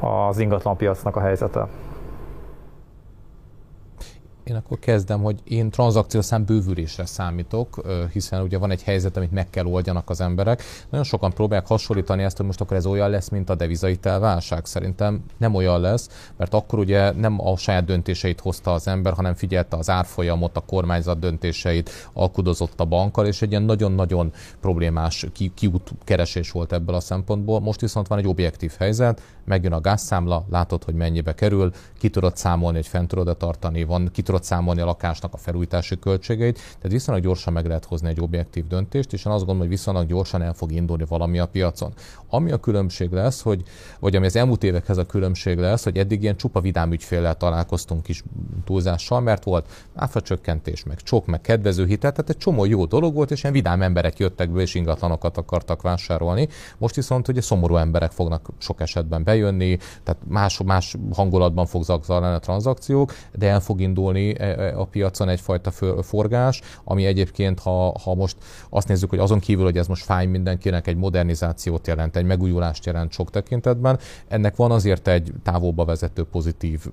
az ingatlanpiacnak a helyzete? Én akkor kezdem, hogy én tranzakciószám bővülésre számítok, hiszen ugye van egy helyzet, amit meg kell oldjanak az emberek. Nagyon sokan próbálják hasonlítani ezt, hogy most akkor ez olyan lesz, mint a devizaitel válság. Szerintem nem olyan lesz, mert akkor ugye nem a saját döntéseit hozta az ember, hanem figyelte az árfolyamot, a kormányzat döntéseit, alkudozott a bankkal, és egy ilyen nagyon-nagyon problémás ki, kiút keresés volt ebből a szempontból. Most viszont van egy objektív helyzet, megjön a gázszámla, látod, hogy mennyibe kerül, ki tudod számolni, hogy fent tudod tartani, van, ki tudod számolni a lakásnak a felújítási költségeit, tehát viszonylag gyorsan meg lehet hozni egy objektív döntést, és én azt gondolom, hogy viszonylag gyorsan el fog indulni valami a piacon. Ami a különbség lesz, hogy, vagy ami az elmúlt évekhez a különbség lesz, hogy eddig ilyen csupa vidám ügyféllel találkoztunk is túlzással, mert volt áfacsökkentés, meg csok, meg kedvező hitel, tehát egy csomó jó dolog volt, és ilyen vidám emberek jöttek be, és ingatlanokat akartak vásárolni. Most viszont ugye szomorú emberek fognak sok esetben bejönni, tehát más, más hangulatban fog zajlani a tranzakciók, de el fog indulni e, e, a piacon egyfajta forgás, ami egyébként, ha, ha most azt nézzük, hogy azon kívül, hogy ez most fáj mindenkinek, egy modernizációt jelent, egy megújulást jelent sok tekintetben, ennek van azért egy távolba vezető pozitív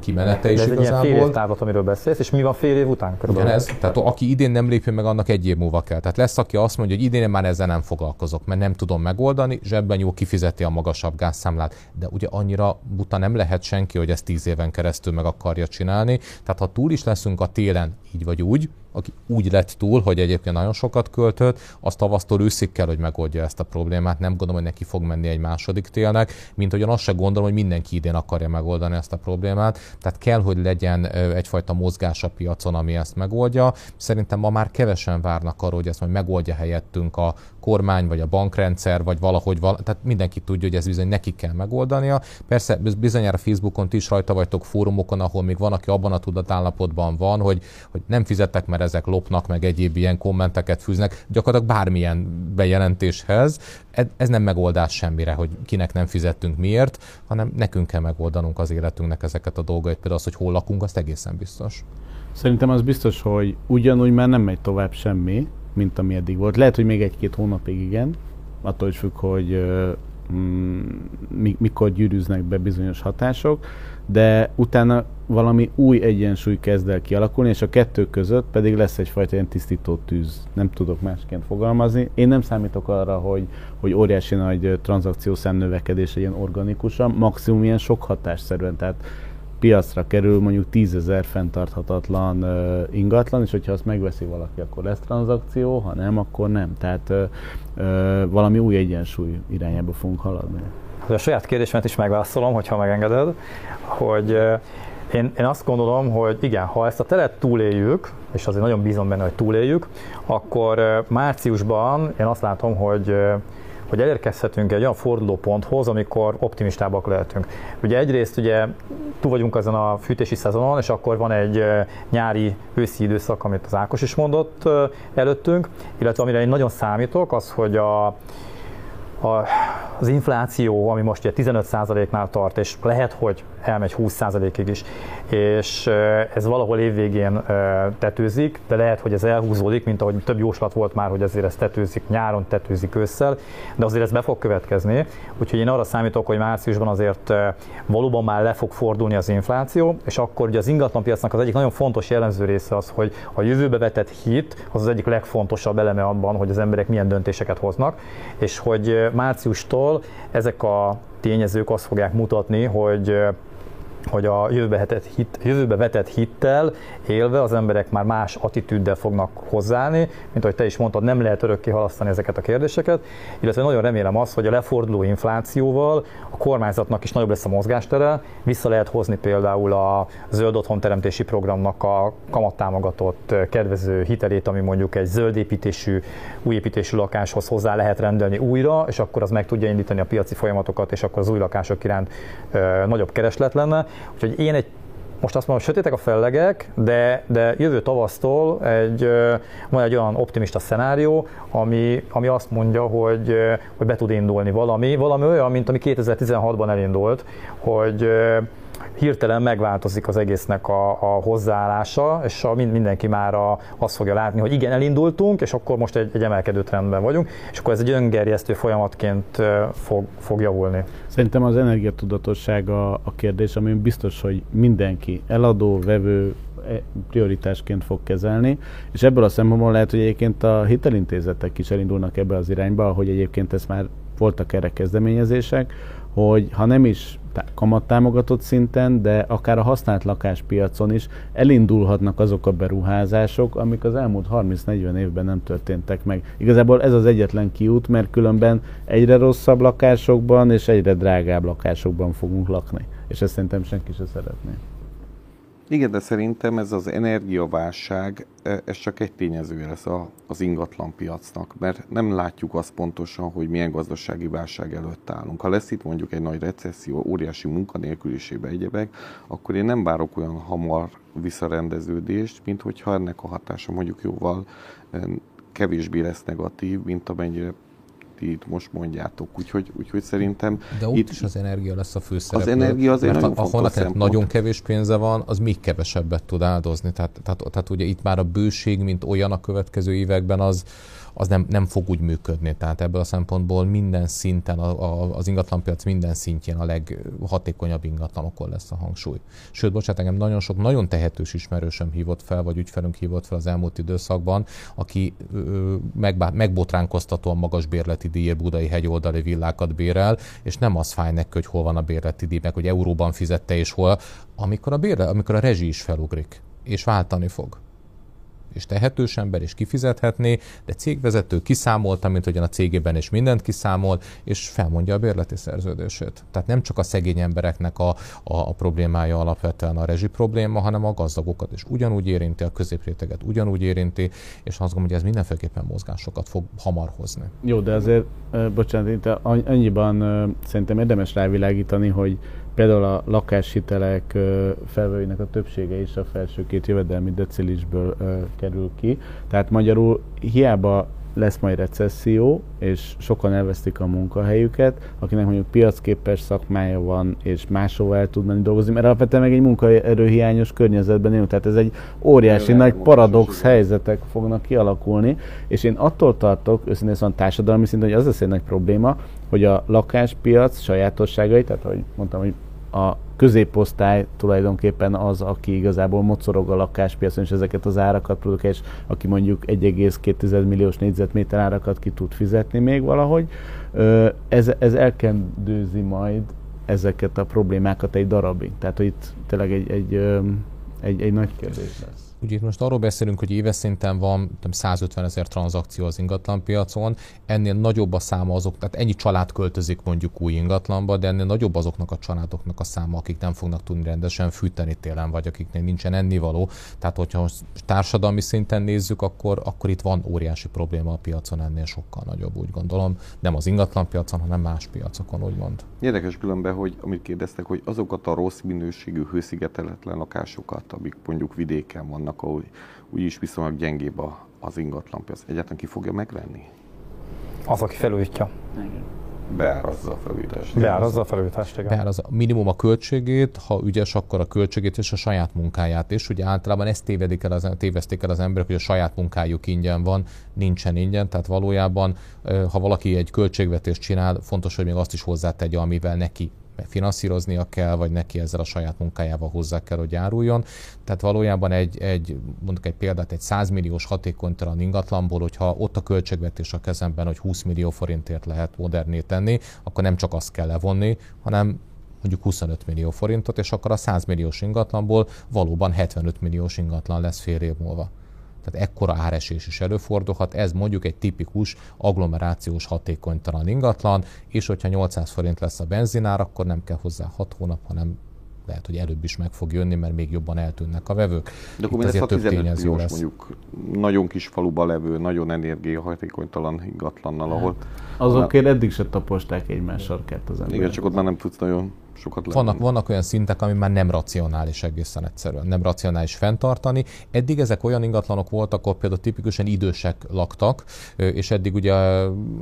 kimenete is ez igazából. egy ilyen fél év távlat, amiről beszélsz, és mi van fél év után körülbelül? Igen, ez, tehát aki idén nem lépő meg, annak egy év múlva kell. Tehát lesz, aki azt mondja, hogy idén már ezzel nem foglalkozok, mert nem tudom megoldani, zsebben jó kifizeti a magasabb gázszámlát, de ugye annyira buta nem lehet senki, hogy ezt tíz éven keresztül meg akarja csinálni. Tehát ha túl is leszünk a télen, így vagy úgy, aki úgy lett túl, hogy egyébként nagyon sokat költött, az tavasztól őszig kell, hogy megoldja ezt a problémát. Nem gondolom, hogy neki fog menni egy második télnek, mint hogy azt se gondolom, hogy mindenki idén akarja megoldani ezt a problémát. Tehát kell, hogy legyen egyfajta mozgás a piacon, ami ezt megoldja. Szerintem ma már kevesen várnak arra, hogy ezt majd megoldja helyettünk a kormány, vagy a bankrendszer, vagy valahogy, val- tehát mindenki tudja, hogy ez bizony neki kell megoldania. Persze bizonyára Facebookon ti is rajta vagytok fórumokon, ahol még van, aki abban a tudatállapotban van, hogy, hogy nem fizettek, mert ezek lopnak, meg egyéb ilyen kommenteket fűznek, gyakorlatilag bármilyen bejelentéshez. Ez nem megoldás semmire, hogy kinek nem fizettünk miért, hanem nekünk kell megoldanunk az életünknek ezeket a dolgait, például az, hogy hol lakunk, azt egészen biztos. Szerintem az biztos, hogy ugyanúgy már nem megy tovább semmi, mint ami eddig volt. Lehet, hogy még egy-két hónapig igen, attól is függ, hogy mikor gyűrűznek be bizonyos hatások, de utána valami új egyensúly kezd el kialakulni, és a kettő között pedig lesz egyfajta ilyen tisztító tűz. Nem tudok másként fogalmazni. Én nem számítok arra, hogy, hogy óriási nagy tranzakciószám növekedés legyen organikusan, maximum ilyen sok hatásszerűen. Tehát piacra kerül mondjuk tízezer fenntarthatatlan uh, ingatlan, és hogyha azt megveszi valaki, akkor lesz tranzakció, ha nem, akkor nem. Tehát uh, uh, valami új egyensúly irányába fogunk haladni. A saját kérdésemet is megválaszolom, hogyha megengeded, hogy én, én azt gondolom, hogy igen, ha ezt a telet túléljük, és azért nagyon bízom benne, hogy túléljük, akkor márciusban én azt látom, hogy hogy elérkezhetünk egy olyan fordulóponthoz, amikor optimistábbak lehetünk. Ugye egyrészt ugye túl vagyunk ezen a fűtési szezonon, és akkor van egy nyári őszi időszak, amit az Ákos is mondott előttünk, illetve amire én nagyon számítok, az, hogy a, a, az infláció, ami most ugye 15%-nál tart, és lehet, hogy elmegy 20%-ig is. És ez valahol évvégén tetőzik, de lehet, hogy ez elhúzódik, mint ahogy több jóslat volt már, hogy azért ez tetőzik nyáron, tetőzik ősszel, de azért ez be fog következni. Úgyhogy én arra számítok, hogy márciusban azért valóban már le fog fordulni az infláció, és akkor ugye az ingatlanpiacnak az egyik nagyon fontos jellemző része az, hogy a jövőbe vetett hit az az egyik legfontosabb eleme abban, hogy az emberek milyen döntéseket hoznak, és hogy márciustól ezek a tényezők azt fogják mutatni, hogy hogy a jövőbe vetett, hit, jövőbe vetett hittel élve az emberek már más attitűddel fognak hozzáállni, mint ahogy te is mondtad, nem lehet örökké halasztani ezeket a kérdéseket, illetve nagyon remélem azt, hogy a leforduló inflációval a kormányzatnak is nagyobb lesz a mozgástere, vissza lehet hozni például a zöld otthonteremtési programnak a kamattámogatott kedvező hitelét, ami mondjuk egy zöld építésű, új építésű lakáshoz hozzá lehet rendelni újra, és akkor az meg tudja indítani a piaci folyamatokat, és akkor az új lakások iránt ö, nagyobb kereslet lenne. Úgyhogy én egy most azt mondom, sötétek a fellegek, de, de jövő tavasztól egy, van egy olyan optimista szenárió, ami, ami azt mondja, hogy, hogy be tud indulni valami, valami olyan, mint ami 2016-ban elindult, hogy hirtelen megváltozik az egésznek a, a hozzáállása, és a, mindenki már a, azt fogja látni, hogy igen, elindultunk, és akkor most egy, egy emelkedő trendben vagyunk, és akkor ez egy öngerjesztő folyamatként fog, fog javulni. Szerintem az energiatudatosság a, a kérdés, ami biztos, hogy mindenki, eladó, vevő, e, prioritásként fog kezelni, és ebből a szempontból lehet, hogy egyébként a hitelintézetek is elindulnak ebbe az irányba, ahogy egyébként ez már voltak erre kezdeményezések, hogy ha nem is kamattámogatott szinten, de akár a használt lakáspiacon is elindulhatnak azok a beruházások, amik az elmúlt 30-40 évben nem történtek meg. Igazából ez az egyetlen kiút, mert különben egyre rosszabb lakásokban és egyre drágább lakásokban fogunk lakni. És ezt szerintem senki se szeretné. Igen, de szerintem ez az energiaválság, e, ez csak egy tényező lesz az ingatlan piacnak, mert nem látjuk azt pontosan, hogy milyen gazdasági válság előtt állunk. Ha lesz itt mondjuk egy nagy recesszió, óriási munkanélküliségbe egyebek, akkor én nem várok olyan hamar visszarendeződést, mint hogyha ennek a hatása mondjuk jóval e, kevésbé lesz negatív, mint amennyire ti itt most mondjátok. Úgyhogy, úgyhogy szerintem... De ott itt is az energia lesz a főszereplő. Az energia azért mert nagyon ahol szempont. nagyon kevés pénze van, az még kevesebbet tud áldozni. Tehát, tehát, tehát ugye itt már a bőség, mint olyan a következő években, az, az nem, nem fog úgy működni. Tehát ebből a szempontból minden szinten, a, a, az ingatlanpiac minden szintjén a leghatékonyabb ingatlanokon lesz a hangsúly. Sőt, bocsánat, engem nagyon sok, nagyon tehetős ismerősöm hívott fel, vagy ügyfelünk hívott fel az elmúlt időszakban, aki ö, megbá, megbotránkoztatóan magas bérleti díjért budai hegyoldali villákat bérel, és nem az fáj neki, hogy hol van a bérleti díj, meg hogy euróban fizette és hol, amikor a, bérle, amikor a rezsi is felugrik, és váltani fog és tehetős ember, és kifizethetné, de cégvezető kiszámolta, mint hogyan a cégében is mindent kiszámol, és felmondja a bérleti szerződését. Tehát nem csak a szegény embereknek a, a, a problémája alapvetően a rezsi probléma, hanem a gazdagokat is ugyanúgy érinti, a középréteget ugyanúgy érinti, és azt gondolom, hogy ez mindenféleképpen mozgásokat fog hamar hozni. Jó, de azért, bocsánat, annyiban szerintem érdemes rávilágítani, hogy Például a lakáshitelek felvevőinek a többsége is a felső két jövedelmi decilisből kerül ki. Tehát magyarul hiába lesz majd recesszió, és sokan elvesztik a munkahelyüket, akinek mondjuk piacképes szakmája van, és máshova el tud menni dolgozni, mert alapvetően meg egy munkaerőhiányos környezetben élünk, tehát ez egy óriási Jön, nagy paradox helyzetek fognak kialakulni, és én attól tartok, őszintén van társadalmi szinten, hogy az lesz egy nagy probléma, hogy a lakáspiac sajátosságai, tehát ahogy mondtam, hogy a középosztály tulajdonképpen az, aki igazából mocorog a lakáspiacon, és ezeket az árakat produkál, és aki mondjuk 1,2 milliós négyzetméter árakat ki tud fizetni még valahogy, ez, ez elkendőzi majd ezeket a problémákat egy darabig. Tehát, hogy itt tényleg egy, egy, egy, egy nagy kérdés lesz. Ugye most arról beszélünk, hogy éves szinten van 150 ezer tranzakció az ingatlanpiacon, ennél nagyobb a száma azok, tehát ennyi család költözik mondjuk új ingatlanba, de ennél nagyobb azoknak a családoknak a száma, akik nem fognak tudni rendesen fűteni télen, vagy akiknek nincsen ennivaló. Tehát, hogyha társadalmi szinten nézzük, akkor, akkor itt van óriási probléma a piacon, ennél sokkal nagyobb, úgy gondolom. Nem az ingatlanpiacon, hanem más piacokon, úgymond. Érdekes különben, hogy amit kérdeztek, hogy azokat a rossz minőségű hőszigeteletlen lakásokat, amik mondjuk vidéken vannak, vannak, ahol úgyis viszonylag gyengébb az ingatlanpiac. Egyáltalán ki fogja megvenni? Az, aki felújítja. beárazza a felújítást. Beárazza a felújítást, igen. Beárazza minimum a költségét, ha ügyes, akkor a költségét és a saját munkáját is. Ugye általában ezt tévedik el az, tévezték el az emberek, hogy a saját munkájuk ingyen van, nincsen ingyen, tehát valójában, ha valaki egy költségvetést csinál, fontos, hogy még azt is hozzátegye, amivel neki finanszíroznia kell, vagy neki ezzel a saját munkájával hozzá kell, hogy járuljon. Tehát valójában egy, egy mondjuk egy példát, egy 100 milliós hatékonytalan ingatlanból, hogyha ott a költségvetés a kezemben, hogy 20 millió forintért lehet moderné tenni, akkor nem csak azt kell levonni, hanem mondjuk 25 millió forintot, és akkor a 100 milliós ingatlanból valóban 75 milliós ingatlan lesz fél év múlva tehát ekkora áresés is előfordulhat. Ez mondjuk egy tipikus agglomerációs hatékonytalan ingatlan, és hogyha 800 forint lesz a benzinár, akkor nem kell hozzá 6 hónap, hanem lehet, hogy előbb is meg fog jönni, mert még jobban eltűnnek a vevők. De akkor ez a 15 milliós lesz. mondjuk nagyon kis faluba levő, nagyon energiahatékonytalan ingatlannal, ahol... Azokért eddig se taposták egymás sarkát az emberek. Igen, csak ott már nem tudsz nagyon sokat vannak, vannak olyan szintek, ami már nem racionális egészen egyszerűen, nem racionális fenntartani. Eddig ezek olyan ingatlanok voltak, ahol például tipikusan idősek laktak, és eddig ugye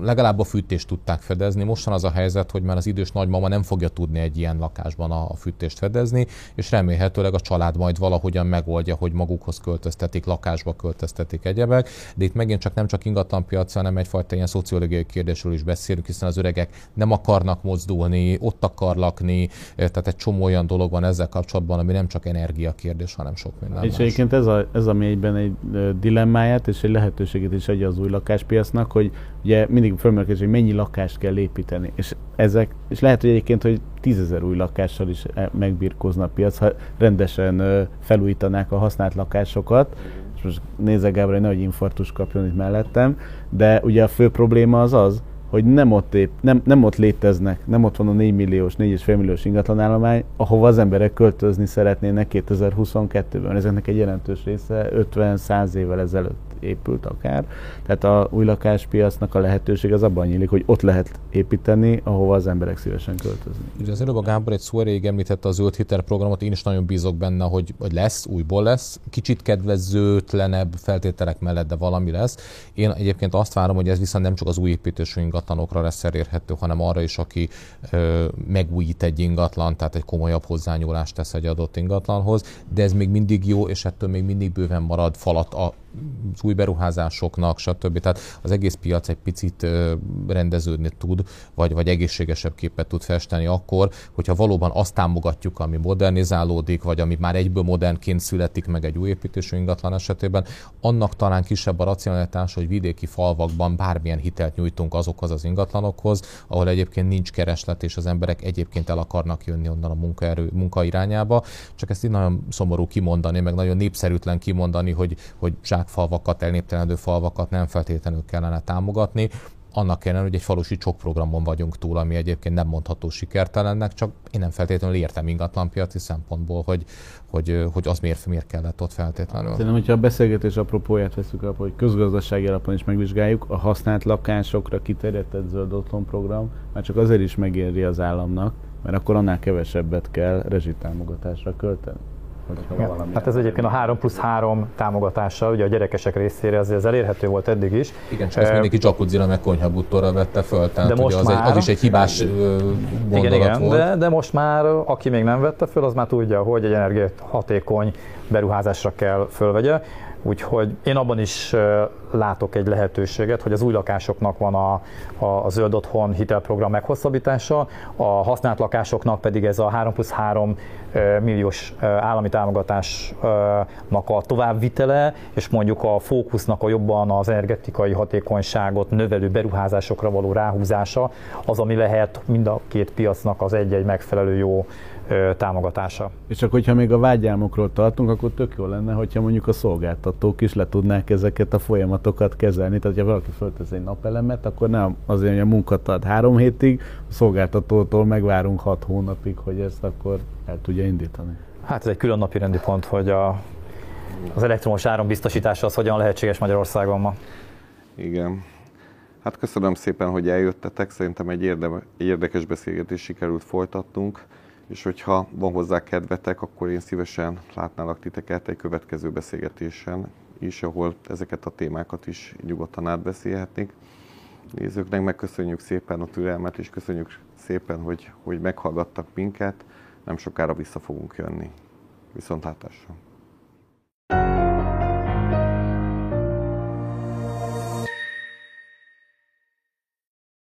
legalább a fűtést tudták fedezni. Mostan az a helyzet, hogy már az idős nagymama nem fogja tudni egy ilyen lakásban a fűtést fedezni, és remélhetőleg a család majd valahogyan megoldja, hogy magukhoz költöztetik, lakásba költöztetik egyebek. De itt megint csak nem csak ingatlanpiac, hanem egyfajta ilyen szociológiai kérdésről is beszélünk, hiszen az öregek nem akarnak mozdulni, ott akar lakni, tehát egy csomó olyan dolog van ezzel kapcsolatban, ami nem csak energiakérdés, hanem sok minden És más. egyébként ez a, ez a mélyben egy dilemmáját és egy lehetőséget is adja az új lakáspiacnak, hogy ugye mindig fölmerül, hogy mennyi lakást kell építeni. És ezek, és lehet, hogy egyébként, hogy tízezer új lakással is e, megbirkózna a piac, ha rendesen felújítanák a használt lakásokat, és most nézek Gábor, hogy nehogy infartus kapjon itt mellettem, de ugye a fő probléma az az, hogy nem ott, épp, nem, nem ott léteznek, nem ott van a 4 milliós, 4,5 milliós ingatlanállomány, ahova az emberek költözni szeretnének 2022-ben. Ezeknek egy jelentős része 50-100 évvel ezelőtt épült akár. Tehát a új lakáspiacnak a lehetőség az abban nyílik, hogy ott lehet építeni, ahova az emberek szívesen költözni. Ugye az előbb a Gábor egy szó erejéig említette az zöld hitelprogramot, én is nagyon bízok benne, hogy, hogy lesz, újból lesz. Kicsit kedvezőtlenebb feltételek mellett, de valami lesz. Én egyébként azt várom, hogy ez viszont nem csak az új építésű ingatlanokra lesz elérhető, hanem arra is, aki ö, megújít egy ingatlan, tehát egy komolyabb hozzányúlást tesz egy adott ingatlanhoz, de ez még mindig jó, és ettől még mindig bőven marad falat a az új beruházásoknak, stb. Tehát az egész piac egy picit rendeződni tud, vagy, vagy egészségesebb képet tud festeni akkor, hogyha valóban azt támogatjuk, ami modernizálódik, vagy ami már egyből modernként születik meg egy új építésű ingatlan esetében, annak talán kisebb a racionalitás, hogy vidéki falvakban bármilyen hitelt nyújtunk azokhoz az ingatlanokhoz, ahol egyébként nincs kereslet, és az emberek egyébként el akarnak jönni onnan a munkaerő, munka irányába. Csak ezt így nagyon szomorú kimondani, meg nagyon népszerűtlen kimondani, hogy, hogy zsákfalvakat, elnéptelenedő falvakat nem feltétlenül kellene támogatni, annak ellenére, hogy egy falusi csokprogramon vagyunk túl, ami egyébként nem mondható sikertelennek, csak én nem feltétlenül értem ingatlanpiaci szempontból, hogy, hogy, hogy az miért, miért kellett ott feltétlenül. Szerintem, hogyha a beszélgetés apropóját veszük alapul, hogy közgazdasági alapon is megvizsgáljuk, a használt lakásokra kiterjedtett zöld otthon program már csak azért is megéri az államnak, mert akkor annál kevesebbet kell rezsitámogatásra költeni. Hát ez egyébként a 3 plusz 3 támogatása, ugye a gyerekesek részére azért ez elérhető volt eddig is. Igen, csak ezt mindenki jacuzzi meg konyhabuttorra vette föl, tehát de most az, már, egy, az is egy hibás gondolat igen, igen, volt. De, de most már, aki még nem vette föl, az már tudja, hogy egy energiahatékony beruházásra kell fölvegye. Úgyhogy én abban is látok egy lehetőséget, hogy az új lakásoknak van a, a, a zöld otthon hitelprogram meghosszabbítása, a használt lakásoknak pedig ez a 3 plusz 3 milliós állami támogatásnak a továbbvitele, és mondjuk a fókusznak a jobban az energetikai hatékonyságot növelő beruházásokra való ráhúzása, az, ami lehet mind a két piacnak az egy-egy megfelelő jó támogatása. És csak hogyha még a vágyálmokról tartunk, akkor tök jó lenne, hogyha mondjuk a szolgáltatók is le tudnák ezeket a folyamatokat kezelni. Tehát, ha valaki föltesz egy napelemet, akkor nem azért, hogy a munkat ad három hétig, a szolgáltatótól megvárunk hat hónapig, hogy ezt akkor el tudja indítani. Hát ez egy külön napi rendi pont, hogy a, az elektromos biztosítása az hogyan lehetséges Magyarországon ma. Igen. Hát köszönöm szépen, hogy eljöttetek. Szerintem egy, érde, egy érdekes beszélgetést sikerült folytatnunk és hogyha van hozzá kedvetek, akkor én szívesen látnálak titeket egy következő beszélgetésen is, ahol ezeket a témákat is nyugodtan átbeszélhetnénk. Nézőknek megköszönjük szépen a türelmet, és köszönjük szépen, hogy, hogy meghallgattak minket. Nem sokára vissza fogunk jönni. Viszontlátásra! thank you